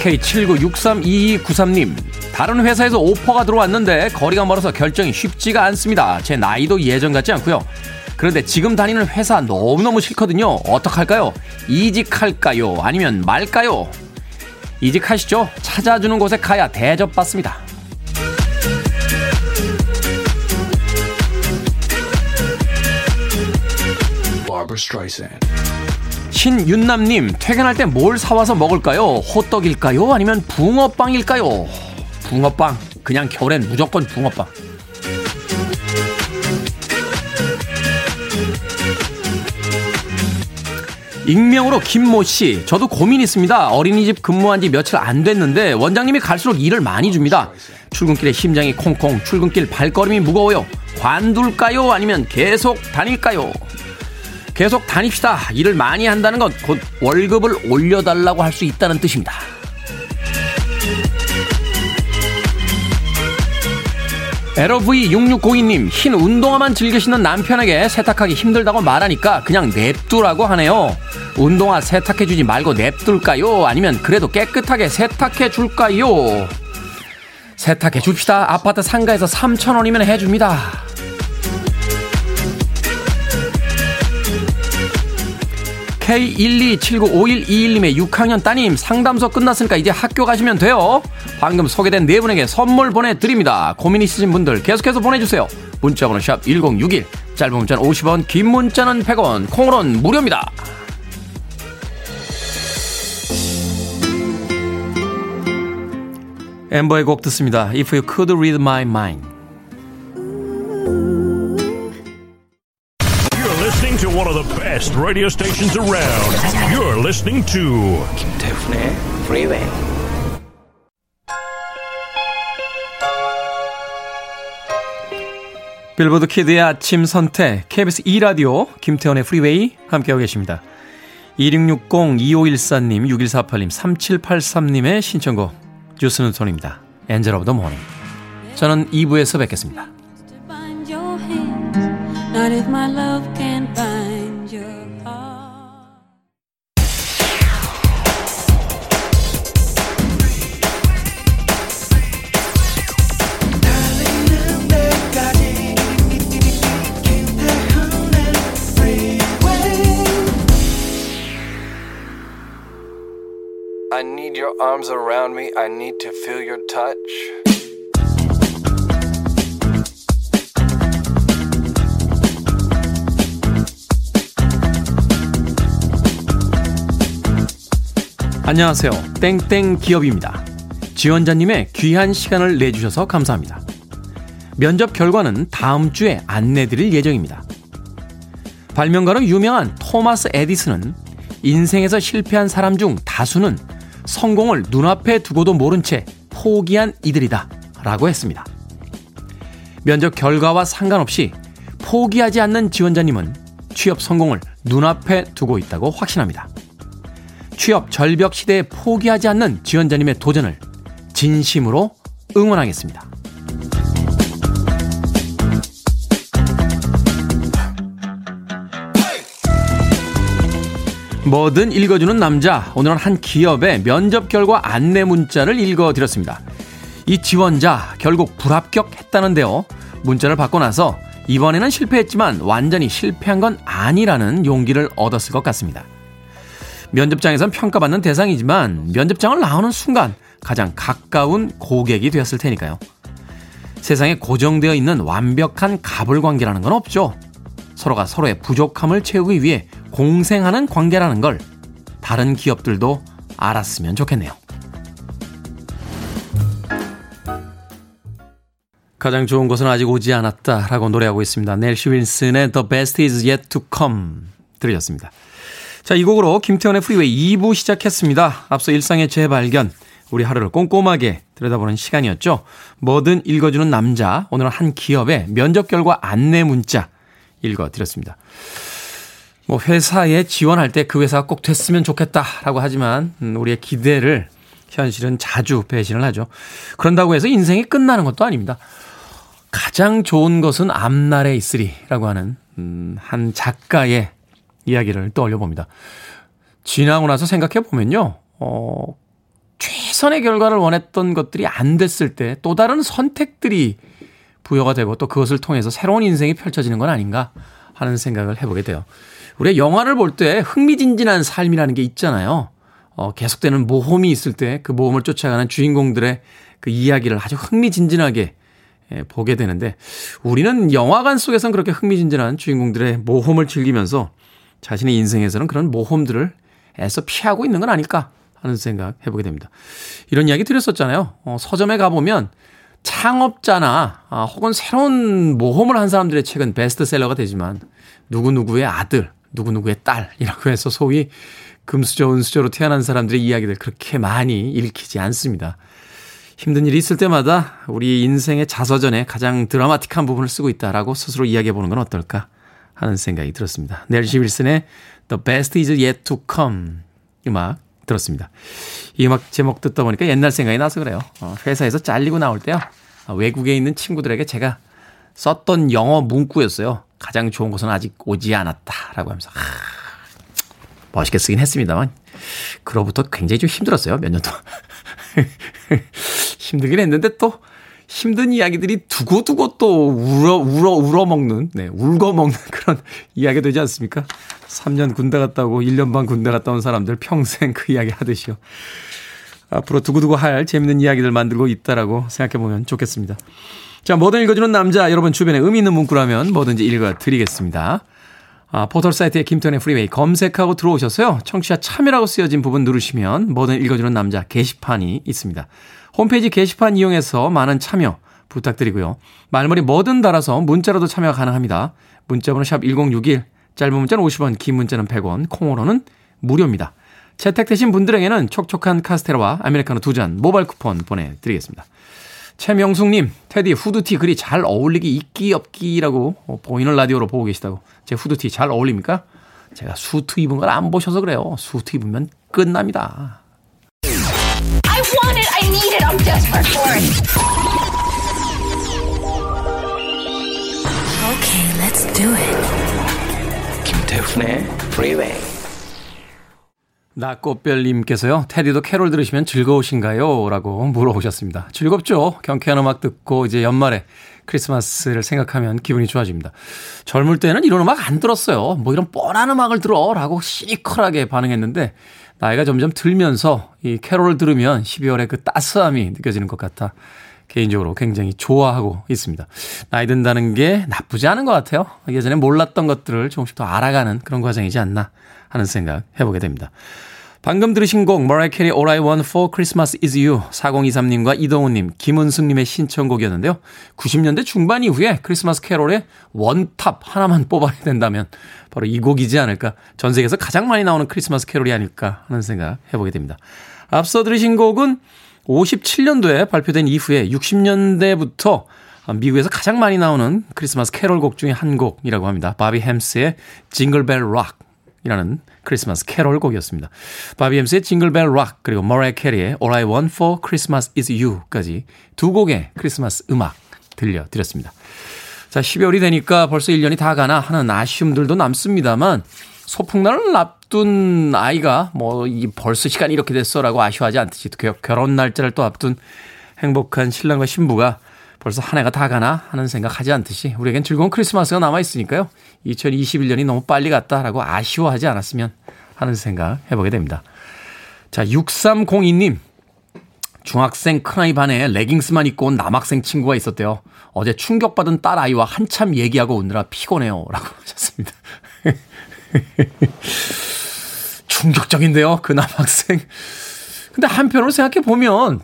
K79632293님 다른 회사에서 오퍼가 들어왔는데 거리가 멀어서 결정이 쉽지가 않습니다. 제 나이도 예전 같지 않고요. 그런데 지금 다니는 회사 너무너무 싫거든요. 어떡할까요? 이직할까요? 아니면 말까요? 이직하시죠. 찾아주는 곳에 가야 대접받습니다. 신윤남님, 퇴근할 때 뭘 사와서 먹을까요? 호떡일까요? 아니면 붕어빵일까요? 붕어빵. 그냥 겨울엔 무조건 붕어빵. 익명으로 김모 씨, 저도 고민 있습니다. 어린이집 근무한 지 며칠 안 됐는데 원장님이 갈수록 일을 많이 줍니다. 출근길에 심장이 콩콩, 출근길 발걸음이 무거워요. 관둘까요? 아니면 계속 다닐까요? 계속 다닙시다. 일을 많이 한다는 건 곧 월급을 올려달라고 할 수 있다는 뜻입니다. LOV6602님, 흰 운동화만 즐겨 신는 남편에게 세탁하기 힘들다고 말하니까 그냥 냅두라고 하네요. 운동화 세탁해주지 말고 냅둘까요? 아니면 그래도 깨끗하게 세탁해줄까요? 세탁해줍시다. 아파트 상가에서 3천원이면 해줍니다. K1279511님의 6학년 따님 상담소 끝났으니까 이제 학교 가시면 돼요. 방금 소개된 네 분에게 선물 보내드립니다. 고민 있으신 분들 계속해서 보내주세요. 문자번호 샵 1061, 짧은 문자는 50원, 긴 문자는 100원, 콩으로는 무료입니다. 엠버의 곡 듣습니다. If you could read my mind. Best radio stations around. You're listening to 김태훈의 Freeway. Billboard Kid의 아침 선택 KBS 2 라디오 김태훈의 프리웨이 함께하고 계십니다. 2660-2514님, 6148님, 3783님의 신청곡 주스 뉴튼입니다. Angel of the Morning 저는 2부에서 뵙겠습니다. I need your arms around me. I need to feel your touch. 안녕하세요. 땡땡 기업입니다. 지원자님의 귀한 시간을 내주셔서 감사합니다. 면접 결과는 다음 주에 안내드릴 예정입니다. 발명가로 유명한 토마스 에디슨은 인생에서 실패한 사람 중 다수는 성공을 눈앞에 두고도 모른 채 포기한 이들이다. 라고 했습니다. 면접 결과와 상관없이 포기하지 않는 지원자님은 취업 성공을 눈앞에 두고 있다고 확신합니다. 취업 절벽 시대에 포기하지 않는 지원자님의 도전을 진심으로 응원하겠습니다. 뭐든 읽어주는 남자. 오늘은 한 기업의 면접 결과 안내 문자를 읽어드렸습니다. 이 지원자 결국 불합격했다는데요. 문자를 받고 나서 이번에는 실패했지만 완전히 실패한 건 아니라는 용기를 얻었을 것 같습니다. 면접장에선 평가받는 대상이지만 면접장을 나오는 순간 가장 가까운 고객이 되었을 테니까요. 세상에 고정되어 있는 완벽한 갑을 관계라는 건 없죠. 서로가 서로의 부족함을 채우기 위해 공생하는 관계라는 걸 다른 기업들도 알았으면 좋겠네요. 가장 좋은 것은 아직 오지 않았다라고 노래하고 있습니다. 낸시 윌슨의 The Best Is Yet to Come 들으셨습니다. 자, 이 곡으로 김태훈의 프리웨이 2부 시작했습니다. 앞서 일상의 재발견, 우리 하루를 꼼꼼하게 들여다보는 시간이었죠. 뭐든 읽어주는 남자, 오늘은 한 기업의 면접 결과 안내 문자 읽어드렸습니다. 뭐 회사에 지원할 때 그 회사가 꼭 됐으면 좋겠다라고 하지만 음, 우리의 기대를 현실은 자주 배신을 하죠. 그런다고 해서 인생이 끝나는 것도 아닙니다. 가장 좋은 것은 앞날에 있으리라고 하는 음, 한 작가의 이야기를 떠올려 봅니다. 지나고 나서 생각해 보면요. 어, 최선의 결과를 원했던 것들이 안 됐을 때 또 다른 선택들이 부여가 되고 또 그것을 통해서 새로운 인생이 펼쳐지는 건 아닌가 하는 생각을 해보게 돼요. 우리가 영화를 볼 때 흥미진진한 삶이라는 게 있잖아요. 어, 계속되는 모험이 있을 때 그 모험을 쫓아가는 주인공들의 그 이야기를 아주 흥미진진하게 예, 보게 되는데 우리는 영화관 속에선 그렇게 흥미진진한 주인공들의 모험을 즐기면서 자신의 인생에서는 그런 모험들을 애써 피하고 있는 건 아닐까 하는 생각 해보게 됩니다. 이런 이야기 드렸었잖아요. 어, 서점에 가보면 창업자나 아, 혹은 새로운 모험을 한 사람들의 책은 베스트셀러가 되지만 누구누구의 아들, 누구누구의 딸이라고 해서 소위 금수저, 은수저로 태어난 사람들의 이야기들 그렇게 많이 읽히지 않습니다. 힘든 일이 있을 때마다 우리 인생의 자서전에 가장 드라마틱한 부분을 쓰고 있다라고 스스로 이야기해 보는 건 어떨까 하는 생각이 들었습니다. 넬시 윌슨의 The Best Is Yet to Come 음악 들었습니다. 이 음악 제목 듣다 보니까 옛날 생각이 나서 그래요. 어, 회사에서 잘리고 나올 때요. 어, 외국에 있는 친구들에게 제가 썼던 영어 문구였어요. 가장 좋은 것은 아직 오지 않았다라고 하면서 하, 멋있게 쓰긴 했습니다만 그로부터 굉장히 좀 힘들었어요. 몇 년 동안. 힘들긴 했는데 또 힘든 이야기들이 두고두고 또 울어, 울어, 울어 먹는, 네, 울거먹는 그런 이야기 되지 않습니까? 3년 군대 갔다 오고 1년 반 군대 갔다 온 사람들 평생 그 이야기 하듯이요. 앞으로 두고두고 할 재밌는 이야기들 만들고 있다라고 생각해 보면 좋겠습니다. 자, 뭐든 읽어주는 남자, 여러분 주변에 의미 있는 문구라면 뭐든지 읽어드리겠습니다. 아, 포털 사이트에 김태훈의 프리웨이 검색하고 들어오셔서요. 청취자 참여라고 쓰여진 부분 누르시면 뭐든 읽어주는 남자 게시판이 있습니다. 홈페이지 게시판 이용해서 많은 참여 부탁드리고요. 말머리 뭐든 달아서 문자로도 참여가 가능합니다. 문자번호 샵 1061, 짧은 문자는 50원, 긴 문자는 100원, 콩으로는 무료입니다. 채택되신 분들에게는 촉촉한 카스테라와 아메리카노 두 잔 모바일 쿠폰 보내드리겠습니다. 최명숙님, 테디 후드티 그리 잘 어울리기 있기 없기라고 어, 보이는 라디오로 보고 계시다고. 제 후드티 잘 어울립니까? 제가 수트 입은 걸 안 보셔서 그래요. 수트 입으면 끝납니다. I want it, I need it, I'm desperate for it. Okay, let's do it. 김태훈의 Freeway. 나꽃별님께서요, 테디도 캐롤 들으시면 즐거우신가요? 라고 물어보셨습니다. 즐겁죠? 경쾌한 음악 듣고 이제 연말에 크리스마스를 생각하면 기분이 좋아집니다. 젊을 때는 이런 음악 안 들었어요. 뭐 이런 뻔한 음악을 들어. 라고 시니컬하게 반응했는데, 나이가 점점 들면서 이 캐롤을 들으면 12월의 그 따스함이 느껴지는 것 같아 개인적으로 굉장히 좋아하고 있습니다. 나이 든다는 게 나쁘지 않은 것 같아요. 예전에 몰랐던 것들을 조금씩 더 알아가는 그런 과정이지 않나 하는 생각 해보게 됩니다. 방금 들으신 곡 머라이 캐리 All I Want for Christmas Is You 4023님과 이동훈님, 김은숙님의 신청곡이었는데요. 90년대 중반 이후에 크리스마스 캐롤의 원탑 하나만 뽑아야 된다면 바로 이 곡이지 않을까. 전 세계에서 가장 많이 나오는 크리스마스 캐롤이 아닐까 하는 생각 해보게 됩니다. 앞서 들으신 곡은 57년도에 발표된 이후에 60년대부터 미국에서 가장 많이 나오는 크리스마스 캐롤 곡 중에 한 곡이라고 합니다. 바비 헬름스의 Jingle Bell Rock 이라는 크리스마스 캐롤 곡이었습니다. 바비 헬름스의 Jingle Bell Rock 그리고 머라이 캐리의 All I Want for Christmas is You까지 두 곡의 크리스마스 음악 들려드렸습니다. 자, 12월이 되니까 벌써 1년이 다 가나 하는 아쉬움들도 남습니다만 소풍날을 앞둔 아이가 뭐 이 벌써 시간이 이렇게 됐어라고 아쉬워하지 않듯이 결혼 날짜를 또 앞둔 행복한 신랑과 신부가 벌써 한 해가 다 가나 하는 생각하지 않듯이 우리에겐 즐거운 크리스마스가 남아 있으니까요. 2021년이 너무 빨리 갔다라고 아쉬워하지 않았으면 하는 생각 해보게 됩니다. 자, 6302님. 중학생 큰아이 반에 레깅스만 입고 온 남학생 친구가 있었대요. 어제 충격받은 딸아이와 한참 얘기하고 오느라 피곤해요. 라고 하셨습니다. 충격적인데요, 그 남학생. 근데 한편으로 생각해 보면,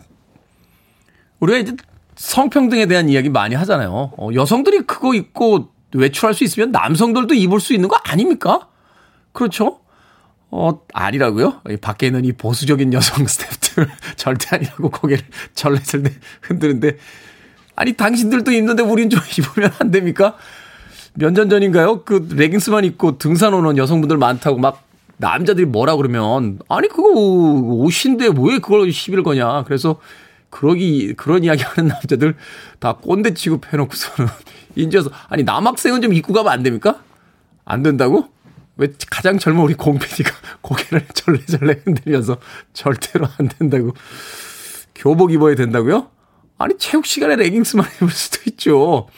우리가 이제 성평등에 대한 이야기 많이 하잖아요. 어, 여성들이 그거 입고 외출할 수 있으면 남성들도 입을 수 있는 거 아닙니까? 그렇죠? 어, 아니라고요? 밖에 있는 이 보수적인 여성 스태프들 절대 아니라고 고개를 절레절레 흔드는데, 아니, 당신들도 입는데 우린 좀 입으면 안 됩니까? 몇 년 전인가요? 그 레깅스만 입고 등산 오는 여성분들 많다고 막 남자들이 뭐라 그러면 아니 그거 옷인데 왜 그걸 시비를 거냐. 그래서 그러기 그런 이야기 하는 남자들 다 꼰대 취급해 놓고서는 인제서 아니 남학생은 좀 입고 가면 안 됩니까? 안 된다고? 왜 가장 젊은 우리 공PD가 고개를 절레절레 흔들면서 절대로 안 된다고 교복 입어야 된다고요? 아니 체육 시간에 레깅스만 입을 수도 있죠.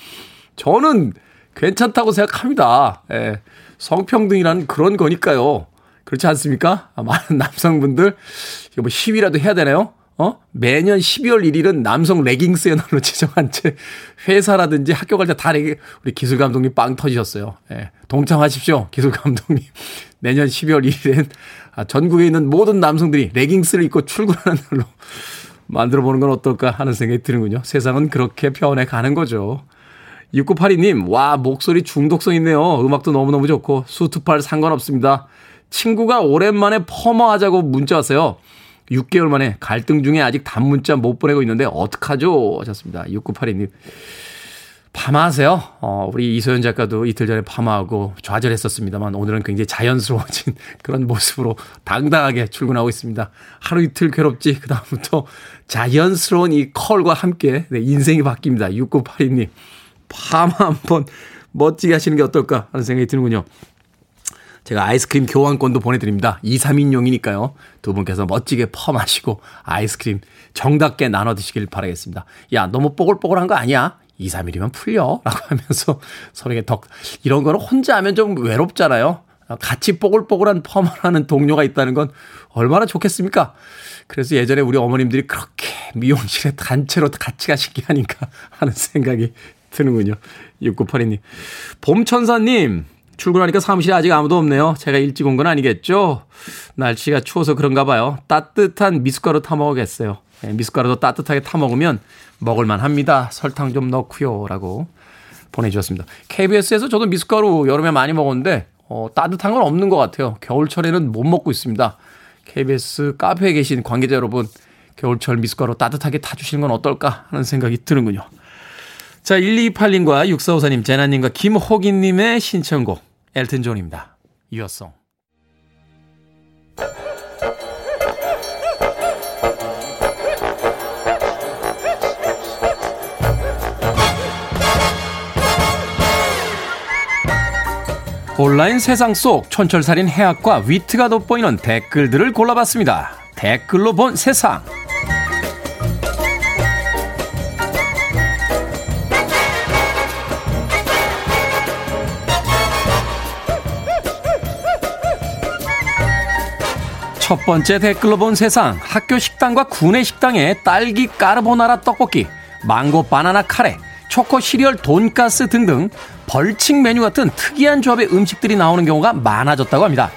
저는 괜찮다고 생각합니다. 예. 성평등이라는 그런 거니까요. 그렇지 않습니까? 아, 많은 남성분들, 이거 뭐 시위라도 해야 되나요? 어? 매년 12월 1일은 남성 레깅스의 날로 지정한 채 회사라든지 학교 갈 때 다 레깅, 우리 기술 감독님 빵 터지셨어요. 예. 동참하십시오. 기술 감독님. 내년 12월 1일엔 아, 전국에 있는 모든 남성들이 레깅스를 입고 출근하는 날로 만들어 보는 건 어떨까 하는 생각이 드는군요. 세상은 그렇게 변해 가는 거죠. 6982님, 와, 목소리 중독성 있네요. 음악도 너무너무 좋고, 수트팔 상관없습니다. 친구가 오랜만에 퍼머 하자고 문자 왔어요. 6개월 만에 갈등 중에 아직 단문자 못 보내고 있는데, 어떡하죠? 하셨습니다. 6982님. 파마하세요. 어, 우리 이소연 작가도 이틀 전에 파마하고 좌절했었습니다만, 오늘은 굉장히 자연스러워진 그런 모습으로 당당하게 출근하고 있습니다. 하루 이틀 괴롭지, 그다음부터 자연스러운 이 컬과 함께 네, 인생이 바뀝니다. 6982님. 파마 한번 멋지게 하시는 게 어떨까 하는 생각이 드는군요. 제가 아이스크림 교환권도 보내드립니다. 2, 3인용이니까요. 두 분께서 멋지게 펌하시고 아이스크림 정답게 나눠 드시길 바라겠습니다. 야, 너무 뽀글뽀글한 거 아니야? 2, 3일이면 풀려. 라고 하면서 서로에게 덕, 이런 거는 혼자 하면 좀 외롭잖아요. 같이 뽀글뽀글한 펌을 하는 동료가 있다는 건 얼마나 좋겠습니까? 그래서 예전에 우리 어머님들이 그렇게 미용실에 단체로 같이 가신 게 아닌가 하는 생각이 드는군요. 6982님. 봄천사님, 출근하니까 사무실에 아직 아무도 없네요. 제가 일찍 온 건 아니겠죠? 날씨가 추워서 그런가 봐요. 따뜻한 미숫가루 타먹겠어요. 네, 미숫가루도 따뜻하게 타먹으면 먹을만 합니다. 설탕 좀 넣고요. 라고 보내주셨습니다. KBS에서 저도 미숫가루 여름에 많이 먹었는데, 어, 따뜻한 건 없는 것 같아요. 겨울철에는 못 먹고 있습니다. KBS 카페에 계신 관계자 여러분, 겨울철 미숫가루 따뜻하게 타주시는 건 어떨까 하는 생각이 드는군요. 자, 1228님과 6454님, 제나님과 김호기님의 신청곡, 엘튼 존입니다. 유어송. 온라인 세상 속 촌철살인 해학과 위트가 돋보이는 댓글들을 골라봤습니다. 댓글로 본 세상. 첫 번째 댓글로 본 세상. 학교 식당과 구내 식당에 딸기 까르보나라 떡볶이, 망고 바나나 카레, 초코 시리얼 돈가스 등등 벌칙 메뉴 같은 특이한 조합의 음식들이 나오는 경우가 많아졌다고 합니다.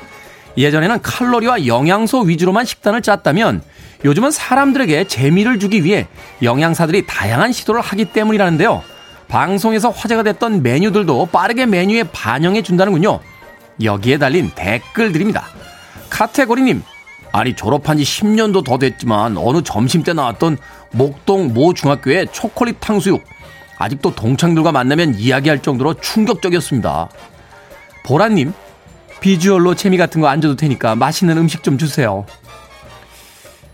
예전에는 칼로리와 영양소 위주로만 식단을 짰다면 요즘은 사람들에게 재미를 주기 위해 영양사들이 다양한 시도를 하기 때문이라는데요. 방송에서 화제가 됐던 메뉴들도 빠르게 메뉴에 반영해 준다는군요. 여기에 달린 댓글들입니다. 카테고리님, 아니 졸업한 지 10년도 더 됐지만 어느 점심 때 나왔던 목동 모 중학교의 초콜릿 탕수육 아직도 동창들과 만나면 이야기할 정도로 충격적이었습니다. 보라님, 비주얼로 재미 같은 거 안 줘도 되니까 맛있는 음식 좀 주세요.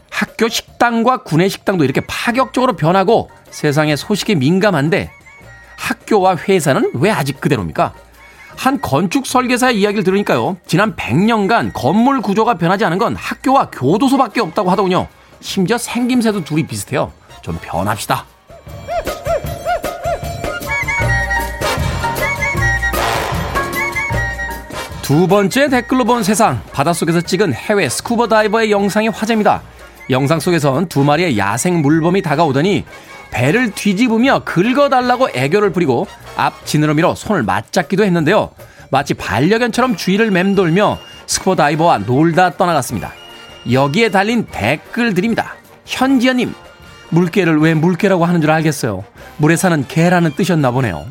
학교 식당과 구내 식당도 이렇게 파격적으로 변하고 세상의 소식에 민감한데 학교와 회사는 왜 아직 그대로입니까? 한 건축 설계사의 이야기를 들으니까요. 지난 100년간 건물 구조가 변하지 않은 건 학교와 교도소밖에 없다고 하더군요. 심지어 생김새도 둘이 비슷해요. 좀 변합시다. 두 번째 댓글로 본 세상. 바닷속에서 찍은 해외 스쿠버 다이버의 영상이 화제입니다. 영상 속에선 두 마리의 야생 물범이 다가오더니 배를 뒤집으며 긁어달라고 애교를 부리고 앞 지느러미로 손을 맞잡기도 했는데요. 마치 반려견처럼 주위를 맴돌며 스쿠버 다이버와 놀다 떠나갔습니다. 여기에 달린 댓글들입니다. 현지연님, 물개를 왜 물개라고 하는 줄 알겠어요. 물에 사는 개라는 뜻이었나 보네요.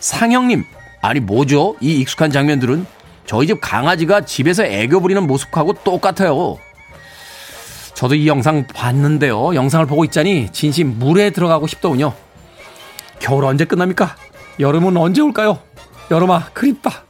상영님, 아니 뭐죠? 이 익숙한 장면들은 저희 집 강아지가 집에서 애교 부리는 모습하고 똑같아요. 저도 이 영상 봤는데요. 영상을 보고 있자니 진심 물에 들어가고 싶더군요. 겨울 언제 끝납니까? 여름은 언제 올까요? 여름아, 그립다.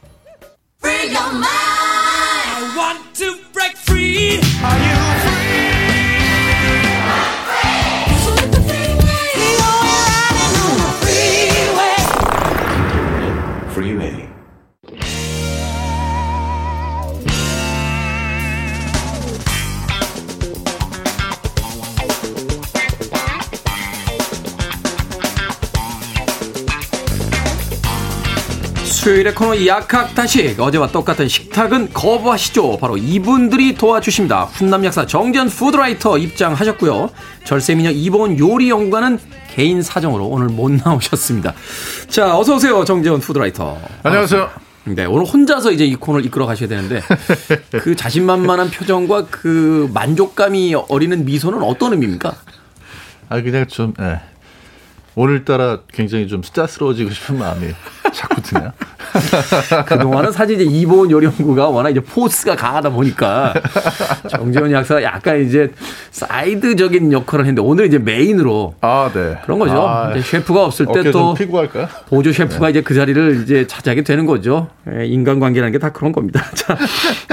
수요일의 코너 약학다식. 어제와 똑같은 식탁은 거부하시죠. 바로 이분들이 도와주십니다. 훈남 약사 정재훈 food writer 입장하셨고요. 절세미녀 이보은 요리연구가는 개인 사정으로 오늘 못 나오셨습니다. 자 어서 오세요 정재훈 food writer. 안녕하세요. 네 오늘 혼자서 이제 이 코너를 이끌어 가셔야 되는데 그 자신만만한 표정과 그 만족감이 어리는 미소는 어떤 의미입니까? 아 그냥 좀 예. 오늘따라 굉장히 좀 스타스러워지고 싶은 마음이 자꾸 드네요. 그동안은 사실 이제 이보은 요리연구가 워낙 이제 포스가 강하다 보니까 정재원 약사가 약간 이제 사이드적인 역할을 했는데 오늘 이제 메인으로 아, 네. 그런 거죠. 아, 셰프가 없을 때 또 보조 셰프가 네. 이제 그 자리를 이제 차지하게 되는 거죠. 예, 인간관계라는 게 다 그런 겁니다. 자,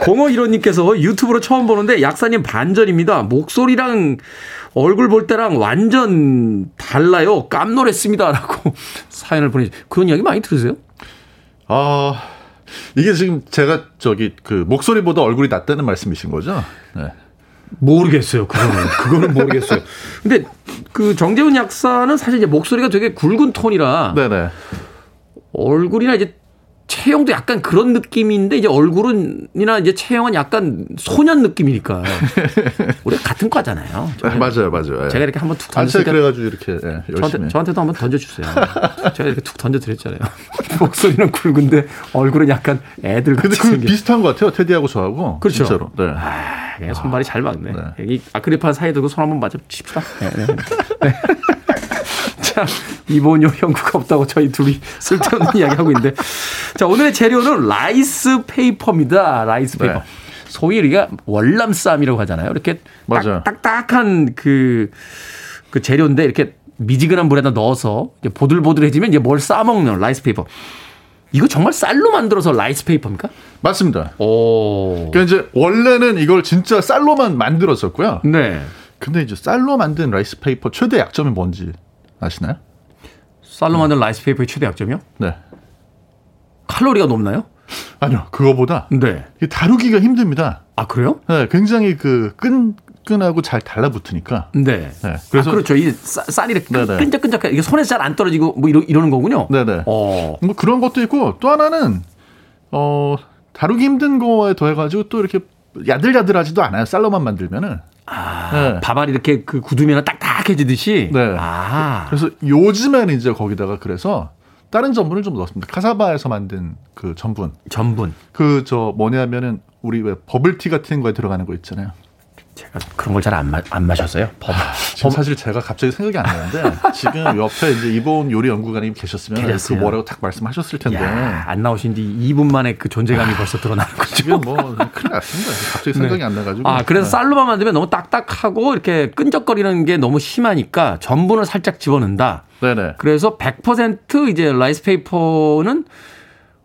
공호 이호님께서 유튜브로 처음 보는데 약사님 반전입니다. 목소리랑 얼굴 볼 때랑 완전 달라요. 깜놀했습니다라고 사연을 보내. 그런 이야기 많이 들으세요? 아 이게 지금 제가 저기 그 목소리보다 얼굴이 낫다는 말씀이신 거죠? 네. 모르겠어요. 그거는 그거는 모르겠어요. 근데 그 정재훈 약사는 사실 이제 목소리가 되게 굵은 톤이라 네네. 얼굴이나 이제 체형도 약간 그런 느낌인데 이제 얼굴은이나 이제 체형은 약간 소년 느낌이니까 우리 가 같은 과잖아요. 네, 맞아요, 맞아요. 예. 제가 이렇게 한번 툭 던지니까 그래가지고 이렇게 예, 저한테, 저한테 도 한번 던져주세요. 제가 이렇게 툭 던져드렸잖아요. 목소리는 굵은데 얼굴은 약간 애들 같이 근데 그 비슷한 것 같아요. 테디하고 저하고 그렇죠. 진짜로. 네. 아, 손발이 잘 맞네. 네. 이 아크릴판 사이에 두고 손 한번 맞아 칩시다. 네, 네. 네. 자, 이보은 요리연구가 없다고 저희 둘이 쓸데없는 이야기 하고 있는데. 자, 오늘의 재료는 라이스 페이퍼입니다. 라이스 페이퍼. 네. 소위 우리가 월남쌈이라고 하잖아요. 이렇게 맞아. 딱, 딱딱한 그, 그 재료인데 이렇게 미지근한 물에다 넣어서 이제 보들보들해지면 이제 뭘 싸먹는 라이스 페이퍼. 이거 정말 쌀로 만들어서 라이스 페이퍼입니까? 맞습니다. 오. 그러니까 이제 원래는 이걸 진짜 쌀로만 만들었었고요. 네. 근데 이제 쌀로 만든 라이스 페이퍼 최대 약점이 뭔지 아시나요? 쌀로 만든 라이스 페이퍼의 최대 약점이요? 네. 칼로리가 높나요? 아니요, 그거보다 네. 다루기가 힘듭니다. 아 그래요? 네, 굉장히 그 끈, 끈하고 잘 달라붙으니까. 네. 네. 그래서 아, 그렇죠. 이 쌀이 끈적끈적 이게 손에 잘 안 떨어지고 뭐 이러, 이러는 거군요. 네네. 어. 뭐 그런 것도 있고 또 하나는 어 다루기 힘든 거에 더해가지고 또 이렇게 야들야들하지도 않아요. 쌀로만 만들면은. 아, 네. 밥알이 이렇게 그 굳으면 딱딱해지듯이. 네. 아. 그래서 요즘에는 이제 거기다가 그래서 다른 전분을 좀 넣었습니다. 카사바에서 만든 그 전분. 전분. 그 저 뭐냐면은 우리 왜 버블티 같은 거에 들어가는 거 있잖아요. 제가 그런 걸 잘안 안 마셨어요. 법, 지금 사실 제가 갑자기 생각이 안 나는데 지금 옆에 이제 이보은 요리 연구가님 계셨으면 계셨어요. 그 뭐라고 딱 말씀하셨을 텐데 야, 안 나오신 지 2분 만에 그 존재감이 아, 벌써 드러나는 거죠. 지금 뭐 큰일 났습니다. 갑자기 생각이 네. 안 나가지고. 아 그래서 네. 쌀로만 만들면 너무 딱딱하고 이렇게 끈적거리는 게 너무 심하니까 전분을 살짝 집어넣는다. 네네. 그래서 100% 이제 라이스 페이퍼는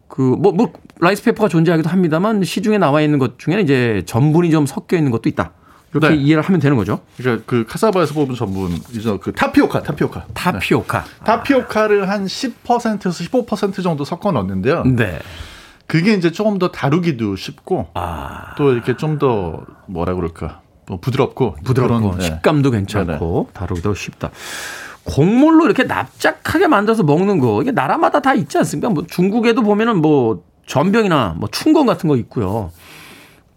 그뭐 뭐 라이스 페이퍼가 존재하기도 합니다만 시중에 나와 있는 것 중에는 이제 전분이 좀 섞여 있는 것도 있다. 이렇게 네. 이해를 하면 되는 거죠. 그러니까 그 카사바에서 뽑은 전분 이제 그 타피오카, 타피오카. 타피오카. 네. 타피오카를 한 10%에서 15% 정도 섞어 넣는데요. 네. 그게 이제 조금 더 다루기도 쉽고 아. 또 이렇게 좀 더 뭐라 그럴까? 뭐 부드럽고 부드럽고 그런, 네. 식감도 괜찮고 네네. 다루기도 쉽다. 곡물로 이렇게 납작하게 만들어서 먹는 거 이게 나라마다 다 있지 않습니까? 뭐 중국에도 보면은 뭐 전병이나 뭐 춘권 같은 거 있고요.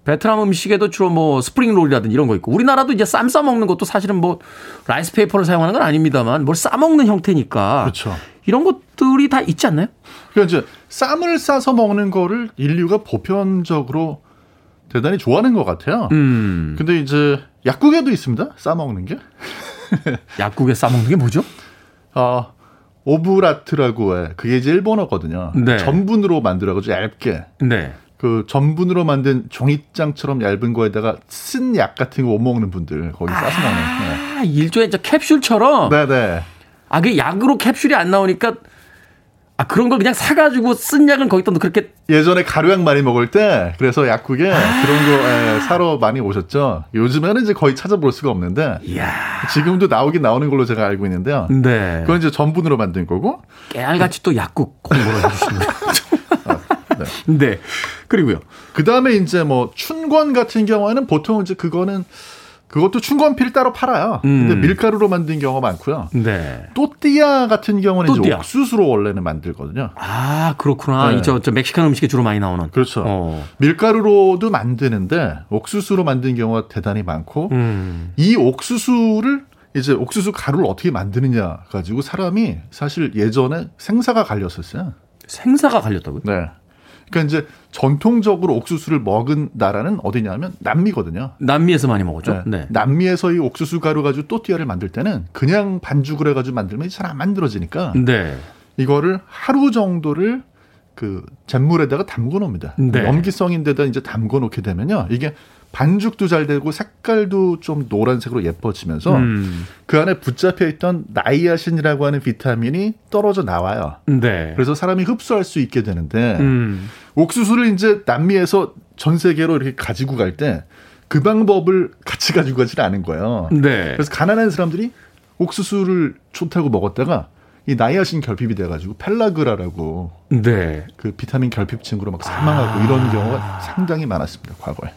베트남 음식에도 주로 뭐 스프링 롤이라든지 이런 거 있고 우리나라도 이제 쌈 싸 먹는 것도 사실은 뭐 라이스 페이퍼를 사용하는 건 아닙니다만 뭘 싸 먹는 형태니까 그렇죠. 이런 것들이 다 있지 않나요? 그러니까 이제 쌈을 싸서 먹는 거를 인류가 보편적으로 대단히 좋아하는 것 같아요. 음. 근데 이제 약국에도 있습니다. 싸 먹는 게. 약국에 싸 먹는 게 뭐죠? 아 오브라트라고 해. 그게 이제 일본어거든요. 네. 전분으로 만들어가지고 얇게. 네. 그 전분으로 만든 종이장처럼 얇은 거에다가 쓴 약 같은 거 못 먹는 분들 거기 싸서 먹는. 아, 네. 일종의 캡슐처럼. 네네. 아, 그 약으로 캡슐이 안 나오니까 아 그런 걸 그냥 사가지고 쓴 약은 거기다 그렇게 예전에 가루약 많이 먹을 때 그래서 약국에 아~ 그런 거 예, 사러 많이 오셨죠. 요즘에는 이제 거의 찾아볼 수가 없는데. 지금도 나오긴 나오는 걸로 제가 알고 있는데요. 네. 그건 이제 전분으로 만든 거고 깨알같이 또 약국 공부를 해주시는 네. 네. 그리고요. 그 다음에 이제 뭐 춘권 같은 경우에는 보통 이제 그거는 그것도 춘권피를 따로 팔아요. 음. 근데 밀가루로 만든 경우가 많고요. 네. 또띠아 같은 경우는 또띠아. 이제 옥수수로 원래는 만들거든요. 아 그렇구나. 네. 저, 저 멕시칸 음식에 주로 많이 나오는. 그렇죠. 어. 밀가루로도 만드는데 옥수수로 만든 경우가 대단히 많고 음. 이 옥수수를 이제 옥수수 가루를 어떻게 만드느냐 가지고 사람이 사실 예전에 생사가 갈렸었어요. 생사가 갈렸다고요? 네. 그러니까 이제 전통적으로 옥수수를 먹은 나라는 어디냐면 남미거든요. 남미에서 많이 먹었죠. 네. 네. 남미에서 이 옥수수 가루 가지고 또띠아를 만들 때는 그냥 반죽을 해가지고 만들면 잘 안 만들어지니까 네. 이거를 하루 정도를 그 잿물에다가 담궈 놓습니다. 네. 염기성인데다 이제 담궈 놓게 되면요. 이게 반죽도 잘 되고 색깔도 좀 노란색으로 예뻐지면서 음. 그 안에 붙잡혀 있던 나이아신이라고 하는 비타민이 떨어져 나와요. 네. 그래서 사람이 흡수할 수 있게 되는데 음. 옥수수를 이제 남미에서 전 세계로 이렇게 가지고 갈 때 그 방법을 같이 가지고 가지는 않은 거예요. 네. 그래서 가난한 사람들이 옥수수를 좋다고 먹었다가 이 나이아신 결핍이 돼가지고 펠라그라라고 네. 그 비타민 결핍증으로 막 사망하고 아. 이런 경우가 상당히 많았습니다 과거에.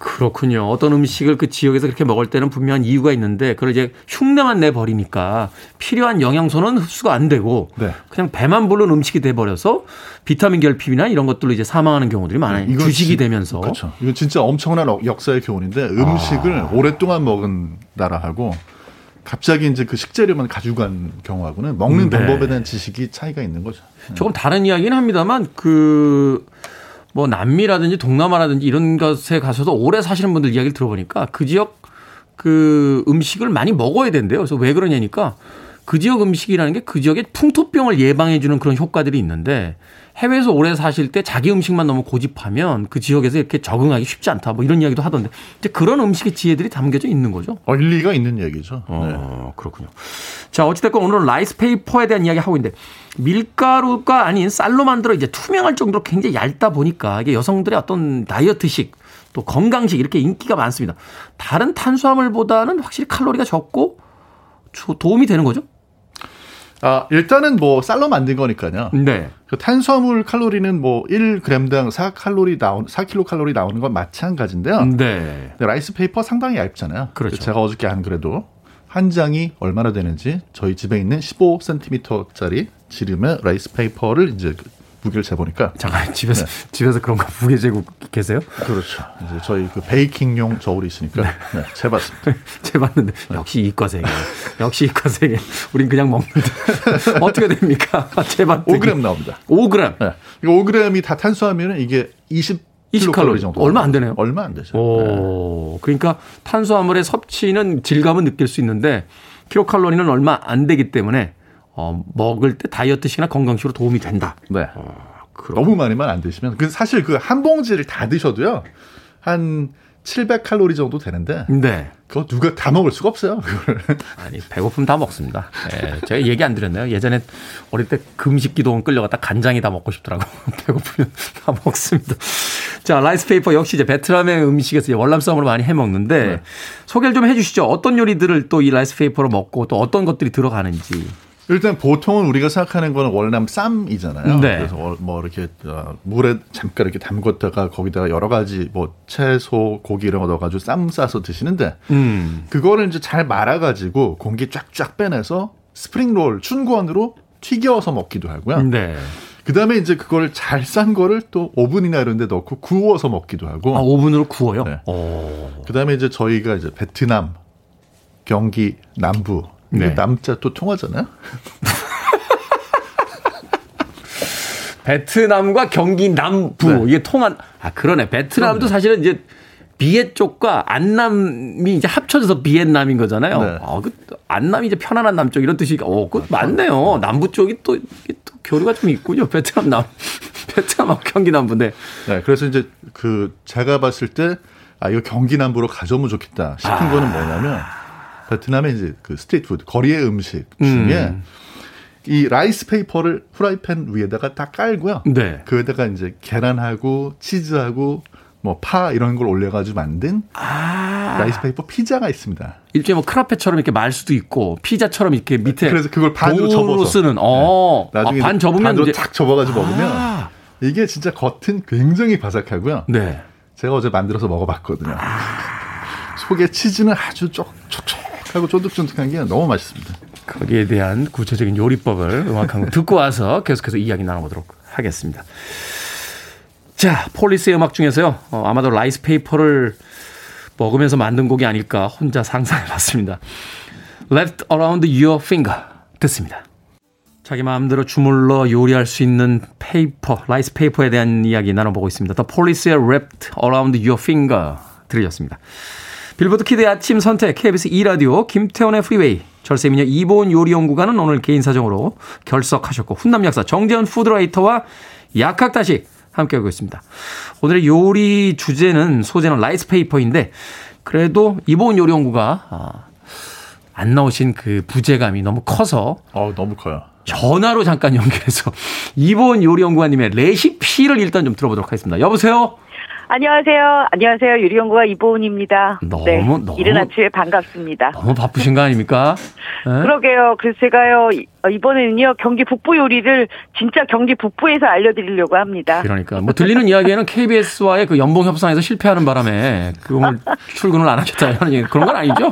그렇군요. 어떤 음식을 그 지역에서 그렇게 먹을 때는 분명한 이유가 있는데 그걸 이제 흉내만 내 버리니까 필요한 영양소는 흡수가 안 되고 네. 그냥 배만 부른 음식이 돼 버려서 비타민 결핍이나 이런 것들로 이제 사망하는 경우들이 많아요. 네, 주식이 되면서. 그렇죠. 이건 진짜 엄청난 역사의 교훈인데 음식을 아. 오랫동안 먹은 나라하고 갑자기 이제 그 식재료만 가져간 경우하고는 먹는 네. 방법에 대한 지식이 차이가 있는 거죠. 조금 다른 이야기는 합니다만 그 뭐 남미라든지 동남아라든지 이런 것에 가서도 오래 사시는 분들 이야기를 들어보니까 그 지역 그 음식을 많이 먹어야 된대요. 그래서 왜 그러냐니까 그 지역 음식이라는 게 그 지역의 풍토병을 예방해주는 그런 효과들이 있는데 해외에서 오래 사실 때 자기 음식만 너무 고집하면 그 지역에서 이렇게 적응하기 쉽지 않다. 뭐 이런 이야기도 하던데 이제 그런 음식의 지혜들이 담겨져 있는 거죠. 어, 일리가 있는 얘기죠. 어, 네. 그렇군요. 자, 어찌됐건 오늘은 라이스 페이퍼에 대한 이야기 하고 있는데 밀가루가 아닌 쌀로 만들어 이제 투명할 정도로 굉장히 얇다 보니까 이게 여성들의 어떤 다이어트식 또 건강식 이렇게 인기가 많습니다. 다른 탄수화물보다는 확실히 칼로리가 적고 도움이 되는 거죠? 아, 일단은 뭐 쌀로 만든 거니까요. 네. 그 탄수화물 칼로리는 뭐 1g당 4칼로리 나온 4kcal 나오는 건 마찬가지인데요. 네. 라이스 페이퍼 상당히 얇잖아요. 그렇죠. 제가 어저께 안 그래도 한 장이 얼마나 되는지 저희 집에 있는 15cm짜리 지름의 라이스 페이퍼를 이제 무게를 재보니까 잠깐 집에서 네. 집에서 그런 거 무게 재고 계세요? 그렇죠. 이제 저희 그 베이킹용 저울이 있으니까 네. 네, 재봤습니다. 재봤는데 네. 역시 이과세계. 역시 이과세계. 우린 그냥 먹는데 어떻게 됩니까? 재봤 5g 나옵니다. 5g. 네. 5g이 다 탄수화물은 이게 20 20 칼로리 정도. 얼마 안 되네요. 얼마 안 되죠. 오, 네. 그러니까 탄수화물의 섭취는 질감은 느낄 수 있는데 킬로칼로리는 얼마 안 되기 때문에 어, 먹을 때 다이어트식이나 건강식으로 도움이 된다. 네. 어, 너무 많이만 안 드시면 그 사실 그 한 봉지를 다 드셔도요. 한 700칼로리 정도 되는데 네. 그거 누가 다 먹을 수가 없어요. 그걸. 아니 배고프면 다 먹습니다. 예, 제가 얘기 안 드렸나요? 예전에 어릴 때 금식 기도원 끌려갔다 간장이 다 먹고 싶더라고. 배고프면 다 먹습니다. 자 라이스 페이퍼 역시 이제 베트남의 음식에서 월남쌈으로 많이 해 먹는데 네. 소개를 좀 해주시죠. 어떤 요리들을 또 이 라이스 페이퍼로 먹고 또 어떤 것들이 들어가는지. 일단 보통은 우리가 생각하는 거는 월남 쌈이잖아요. 네. 그래서 뭐 이렇게 어, 물에 잠깐 이렇게 담궜다가 거기다가 여러 가지 뭐 채소, 고기 이런 거 넣어가지고 쌈 싸서 드시는데 음. 그거를 이제 잘 말아가지고 공기 쫙쫙 빼내서 스프링롤 춘권으로 튀겨서 먹기도 하고요. 네. 그 다음에 이제 그걸 잘 싼 거를 또 오븐이나 이런 데 넣고 구워서 먹기도 하고. 아, 오븐으로 구워요? 네. 그 다음에 이제 저희가 이제 베트남, 경기, 남부 네. 남자 또 통하잖아요. 베트남과 경기 남부 네. 이게 통한 아 그러네. 베트남도 그러네. 사실은 이제 비에 쪽과 안남이 이제 합쳐져서 비엔남인 거잖아요. 네. 아, 그 안남이 이제 편안한 남쪽 이런 뜻이 어, 그 맞네요. 남부 쪽이 또, 또 교류가 좀 있군요. 베트남 남 베트남하고 경기 남부인데. 네, 그래서 이제 그 제가 봤을 때 아, 이거 경기 남부로 가져오면 좋겠다 싶은 아. 거는 뭐냐면 베트남의 이제 그 street food, 거리의 음식 중에 음. 이 라이스 페이퍼를 프라이팬 위에다가 딱 깔고요. 네. 그 위에다가 이제 계란하고 치즈하고 뭐 파 이런 걸 올려가지고 만든 아. 라이스 페이퍼 피자가 있습니다. 일종의 뭐 크레페처럼 이렇게 말 수도 있고 피자처럼 이렇게 밑에 그래서 그걸 반으로 접어서 쓰는. 어. 네. 나중에 아, 반 접으면 반으로 이제 탁 접어가지고 아. 먹으면 이게 진짜 겉은 굉장히 바삭하고요. 네. 제가 어제 만들어서 먹어봤거든요. 아. 속에 치즈는 아주 촉촉 하고 쫀득쫀득한 게 너무 맛있습니다. 거기에 대한 구체적인 요리법을 음악 한곡 듣고 와서 계속해서 이야기 나눠보도록 하겠습니다. 자, 폴리스의 음악 중에서요. 어, 아마도 라이스 페이퍼를 먹으면서 만든 곡이 아닐까 혼자 상상해 봤습니다. Wrapped Around Your Finger 듣습니다. 자기 마음대로 주물러 요리할 수 있는 페이퍼, 라이스 페이퍼에 대한 이야기 나눠보고 있습니다. The Police의 Wrapped Around Your Finger 들으셨습니다. 빌보드 키드의 아침 선택 KBS 2라디오 김태훈의 프리웨이 절세미녀 이보은 요리연구가는 오늘 개인 사정으로 결석하셨고 훈남 약사 정재훈 food writer와 약학다식 함께하고 있습니다. 오늘의 요리 주제는 소재는 라이스 페이퍼인데 그래도 이보은 요리연구가 아, 안 나오신 그 부재감이 너무 커서 어 너무 커요. 전화로 잠깐 연결해서 이보은 요리연구가님의 레시피를 일단 좀 들어보도록 하겠습니다. 여보세요. 안녕하세요. 안녕하세요. 유리연구가 이보은입니다. 너무, 네, 너무. 이른 아침에 반갑습니다. 너무 바쁘신 거 아닙니까? 네? 그러게요. 그래서 제가요, 어, 이번에는요, 경기 북부 요리를 진짜 경기 북부에서 알려드리려고 합니다. 그러니까. 뭐 들리는 이야기에는 KBS와의 그 연봉 협상에서 실패하는 바람에 그 오늘 출근을 안 하셨다 이런 얘기 그런 건 아니죠?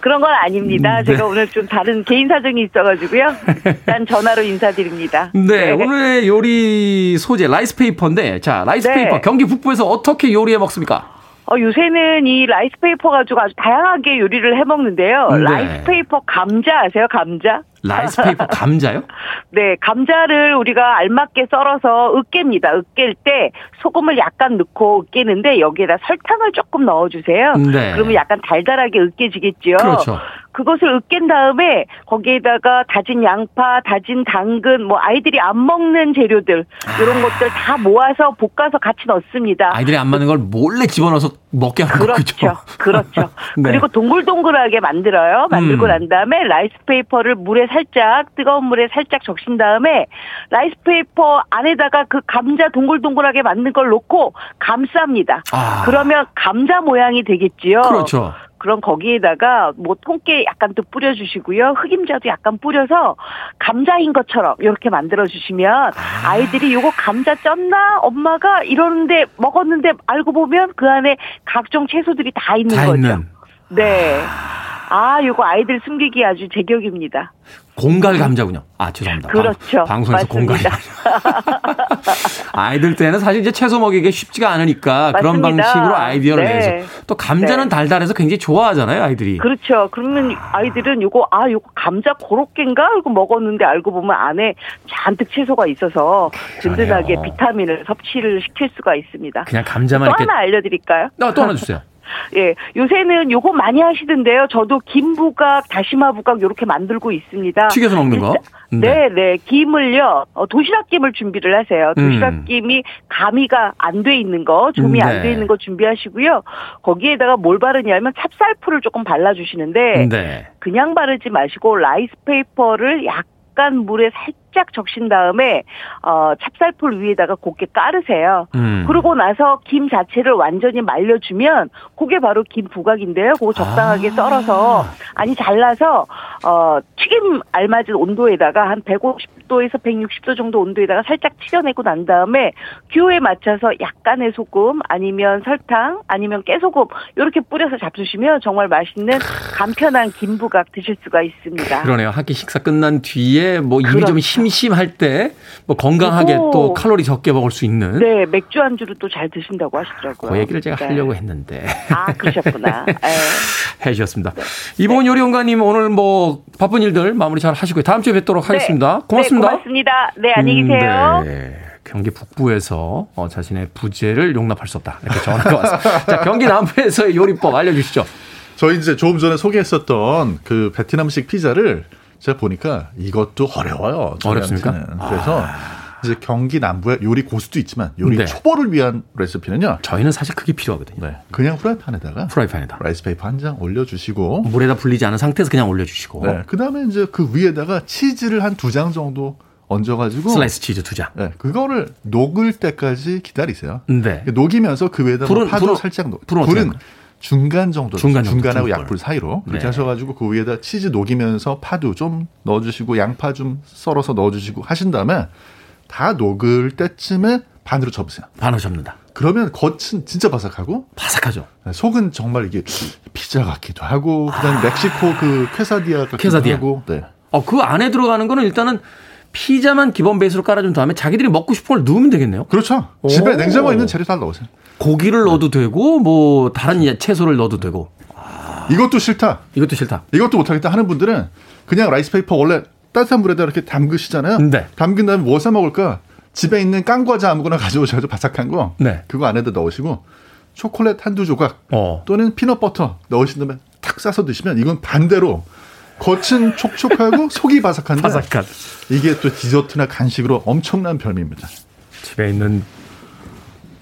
그런 건 아닙니다. 음, 네. 제가 오늘 좀 다른 개인 사정이 있어가지고요. 일단 전화로 인사드립니다. 네, 네. 오늘의 요리 소재 라이스 페이퍼인데, 자, 라이스 네. 페이퍼 경기 북부에서 어떻게 요리해 먹습니까? 어, 요새는 이 라이스 페이퍼 가지고 아주 다양하게 요리를 해 먹는데요. 네. 라이스 페이퍼 감자 아세요? 감자? 라이스페이퍼 감자요? 네, 감자를 우리가 알맞게 썰어서 으깹니다. 으깰 때 소금을 약간 넣고 으깨는데 여기에다 설탕을 조금 넣어주세요. 네. 그러면 약간 달달하게 으깨지겠죠. 그렇죠. 그것을 으깬 다음에 거기에다가 다진 양파, 다진 당근, 뭐 아이들이 안 먹는 재료들 이런 아. 것들 다 모아서 볶아서 같이 넣습니다. 아이들이 안 먹는 걸 몰래 집어넣어서 먹게 하는 그렇죠. 거죠. 그렇죠. 네. 그리고 동글동글하게 만들어요. 만들고 음. 난 다음에 라이스 페이퍼를 물에 살짝 뜨거운 물에 살짝 적신 다음에 라이스 페이퍼 안에다가 그 감자 동글동글하게 만든 걸 넣고 감쌉니다. 아. 그러면 감자 모양이 되겠지요. 그렇죠. 그럼 거기에다가 뭐 통깨 약간 또 뿌려주시고요. 흑임자도 약간 뿌려서 감자인 것처럼 이렇게 만들어 주시면 아. 아이들이 요거 감자 쪘나 엄마가 이러는데 먹었는데 알고 보면 그 안에 각종 채소들이 다 있는 다 거죠. 있는. 네. 아, 요거 아이들 숨기기 아주 제격입니다. 공갈 감자군요. 아, 죄송합니다. 그렇죠. 방, 송에서 공갈. 아이들 때는 사실 이제 채소 먹이기 쉽지가 않으니까 맞습니다. 그런 방식으로 아이디어를 네. 내서 또 감자는 네. 달달해서 굉장히 좋아하잖아요, 아이들이. 그렇죠. 그러면 아이들은 요거 아, 요거 감자 고로케인가 이거 먹었는데 알고 보면 안에 잔뜩 채소가 있어서 든든하게. 비타민을 섭취를 시킬 수가 있습니다. 그냥 감자만 또 이렇게 하나 알려 드릴까요? 아, 또 하나 주세요. 예, 요새는 요거 많이 하시던데요. 저도 김 부각, 다시마 부각 요렇게 만들고 있습니다. 튀겨서 먹는 거? 네, 네. 네. 김을요. 어, 도시락 김을 준비를 하세요. 음. 도시락 김이 가미가 안 돼 있는 거, 조미 네. 안돼 있는 거 준비하시고요. 거기에다가 뭘 바르냐면 찹쌀풀을 조금 발라 주시는데 네. 그냥 바르지 마시고 라이스 페이퍼를 약간 물에 살짝 살짝 적신 다음에 어 찹쌀풀 위에다가 곱게 깔으세요. 음. 그러고 나서 김 자체를 완전히 말려주면 그게 바로 김 부각인데요. 그거 적당하게 아. 썰어서 아니 잘라서 어 튀김 알맞은 온도에다가 한 150도에서 160도 정도 온도에다가 살짝 튀겨내고 난 다음에 기호에 맞춰서 약간의 소금 아니면 설탕 아니면 깨소금 이렇게 뿌려서 잡수시면 정말 맛있는 간편한 김부각 드실 수가 있습니다. 그러네요. 한 끼 식사 끝난 뒤에 뭐 입이 그렇죠. 좀 심심할 때 뭐 건강하게 또 칼로리 적게 먹을 수 있는. 네, 맥주 안주로 또 잘 드신다고 하시더라고요. 그 얘기를 제가 네. 하려고 했는데. 아, 그러셨구나. 네. 해주셨습니다. 네. 이봉 요리연가님 오늘 뭐 바쁜 일들 마무리 잘 하시고요. 다음 주에 뵙도록 하겠습니다. 네. 고맙습니다. 네, 고맙습니다. 네, 안녕히 계세요. 음, 네. 경기 북부에서 어, 자신의 부재를 용납할 수 없다. 이렇게 전화가 왔습니다. 자, 경기 남부에서의 요리법 알려주시죠. 저희 이제 조금 전에 소개했었던 그 베트남식 피자를 제가 보니까 이것도 어려워요. 어렵습니까? 그래서 아. 이제 경기 남부의 요리 고수도 있지만 요리 네. 초보를 위한 레시피는요. 저희는 사실 그게 필요하거든요. 네. 그냥 프라이팬에다가 프라이팬에다 라이스 페이퍼 한 장 올려주시고 물에다 불리지 않은 상태에서 그냥 올려주시고 네. 그다음에 이제 그 위에다가 치즈를 한 두 장 정도 얹어가지고 슬라이스 치즈 두 장. 네, 그거를 녹을 때까지 기다리세요. 네. 녹이면서 그 위에다 불은, 파도 불은, 살짝 녹. 불은, 불은 중간 정도 중간 중간하고 약불 사이로 그렇게 네. 하셔가지고 그 위에다 치즈 녹이면서 파도 좀 넣어주시고 양파 좀 썰어서 넣어주시고 하신 다음에 다 녹을 때쯤에 반으로 접으세요. 반으로 접는다. 그러면 겉은 진짜 바삭하고 바삭하죠. 네, 속은 정말 이게 피자 같기도 하고 그다음 아. 멕시코 그 퀘사디아 같기도 퀘사디아. 하고. 네. 어, 그 안에 들어가는 거는 일단은 피자만 기본 베이스로 깔아준 다음에 자기들이 먹고 싶은 걸 넣으면 되겠네요. 그렇죠. 집에 냉장고에 있는 재료 다 넣으세요. 고기를 넣어도 되고 뭐 다른 채소를 넣어도 되고. 아. 이것도 싫다. 이것도 싫다. 이것도 못하겠다 하는 분들은 그냥 라이스페이퍼 원래 따뜻한 물에다 이렇게 담그시잖아요. 네. 담근 다음에 뭐 사 먹을까? 집에 있는 깡과자 아무거나 가져오셔서 바삭한 거. 네. 그거 안에다 넣으시고 초콜릿 한두 조각 어. 또는 peanut butter 넣으신 다음에 탁 싸서 드시면 이건 반대로 겉은 촉촉하고 속이 바삭한데 바삭한. 이게 또 디저트나 간식으로 엄청난 별미입니다. 집에 있는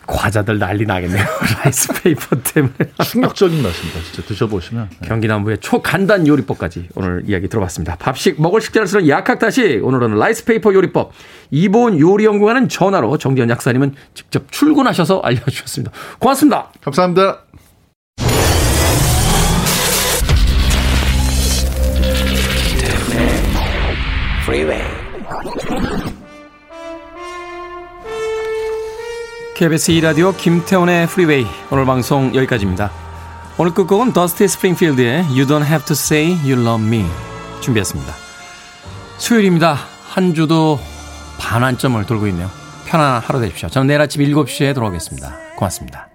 과자들 난리 나겠네요. 라이스페이퍼 때문에. 충격적인 맛입니다. 진짜 드셔보시면. 네. 경기 남부의 초간단 요리법까지 오늘 이야기 들어봤습니다. 밥 식 먹을 식 자를 쓰는 약학다식 오늘은 라이스페이퍼 요리법 이보은 요리연구가는 전화로 정재훈 약사님은 직접 출근하셔서 알려주셨습니다. 고맙습니다. 감사합니다. KBS 2라디오 김태훈의 프리웨이 오늘 방송 여기까지입니다. 오늘 끝곡은 더스티 스프링필드의 You Don't Have To Say You Love Me 준비했습니다. 수요일입니다. 한 주도 반환점을 돌고 있네요. 편안한 하루 되십시오. 저는 내일 아침 7시에 돌아오겠습니다. 고맙습니다.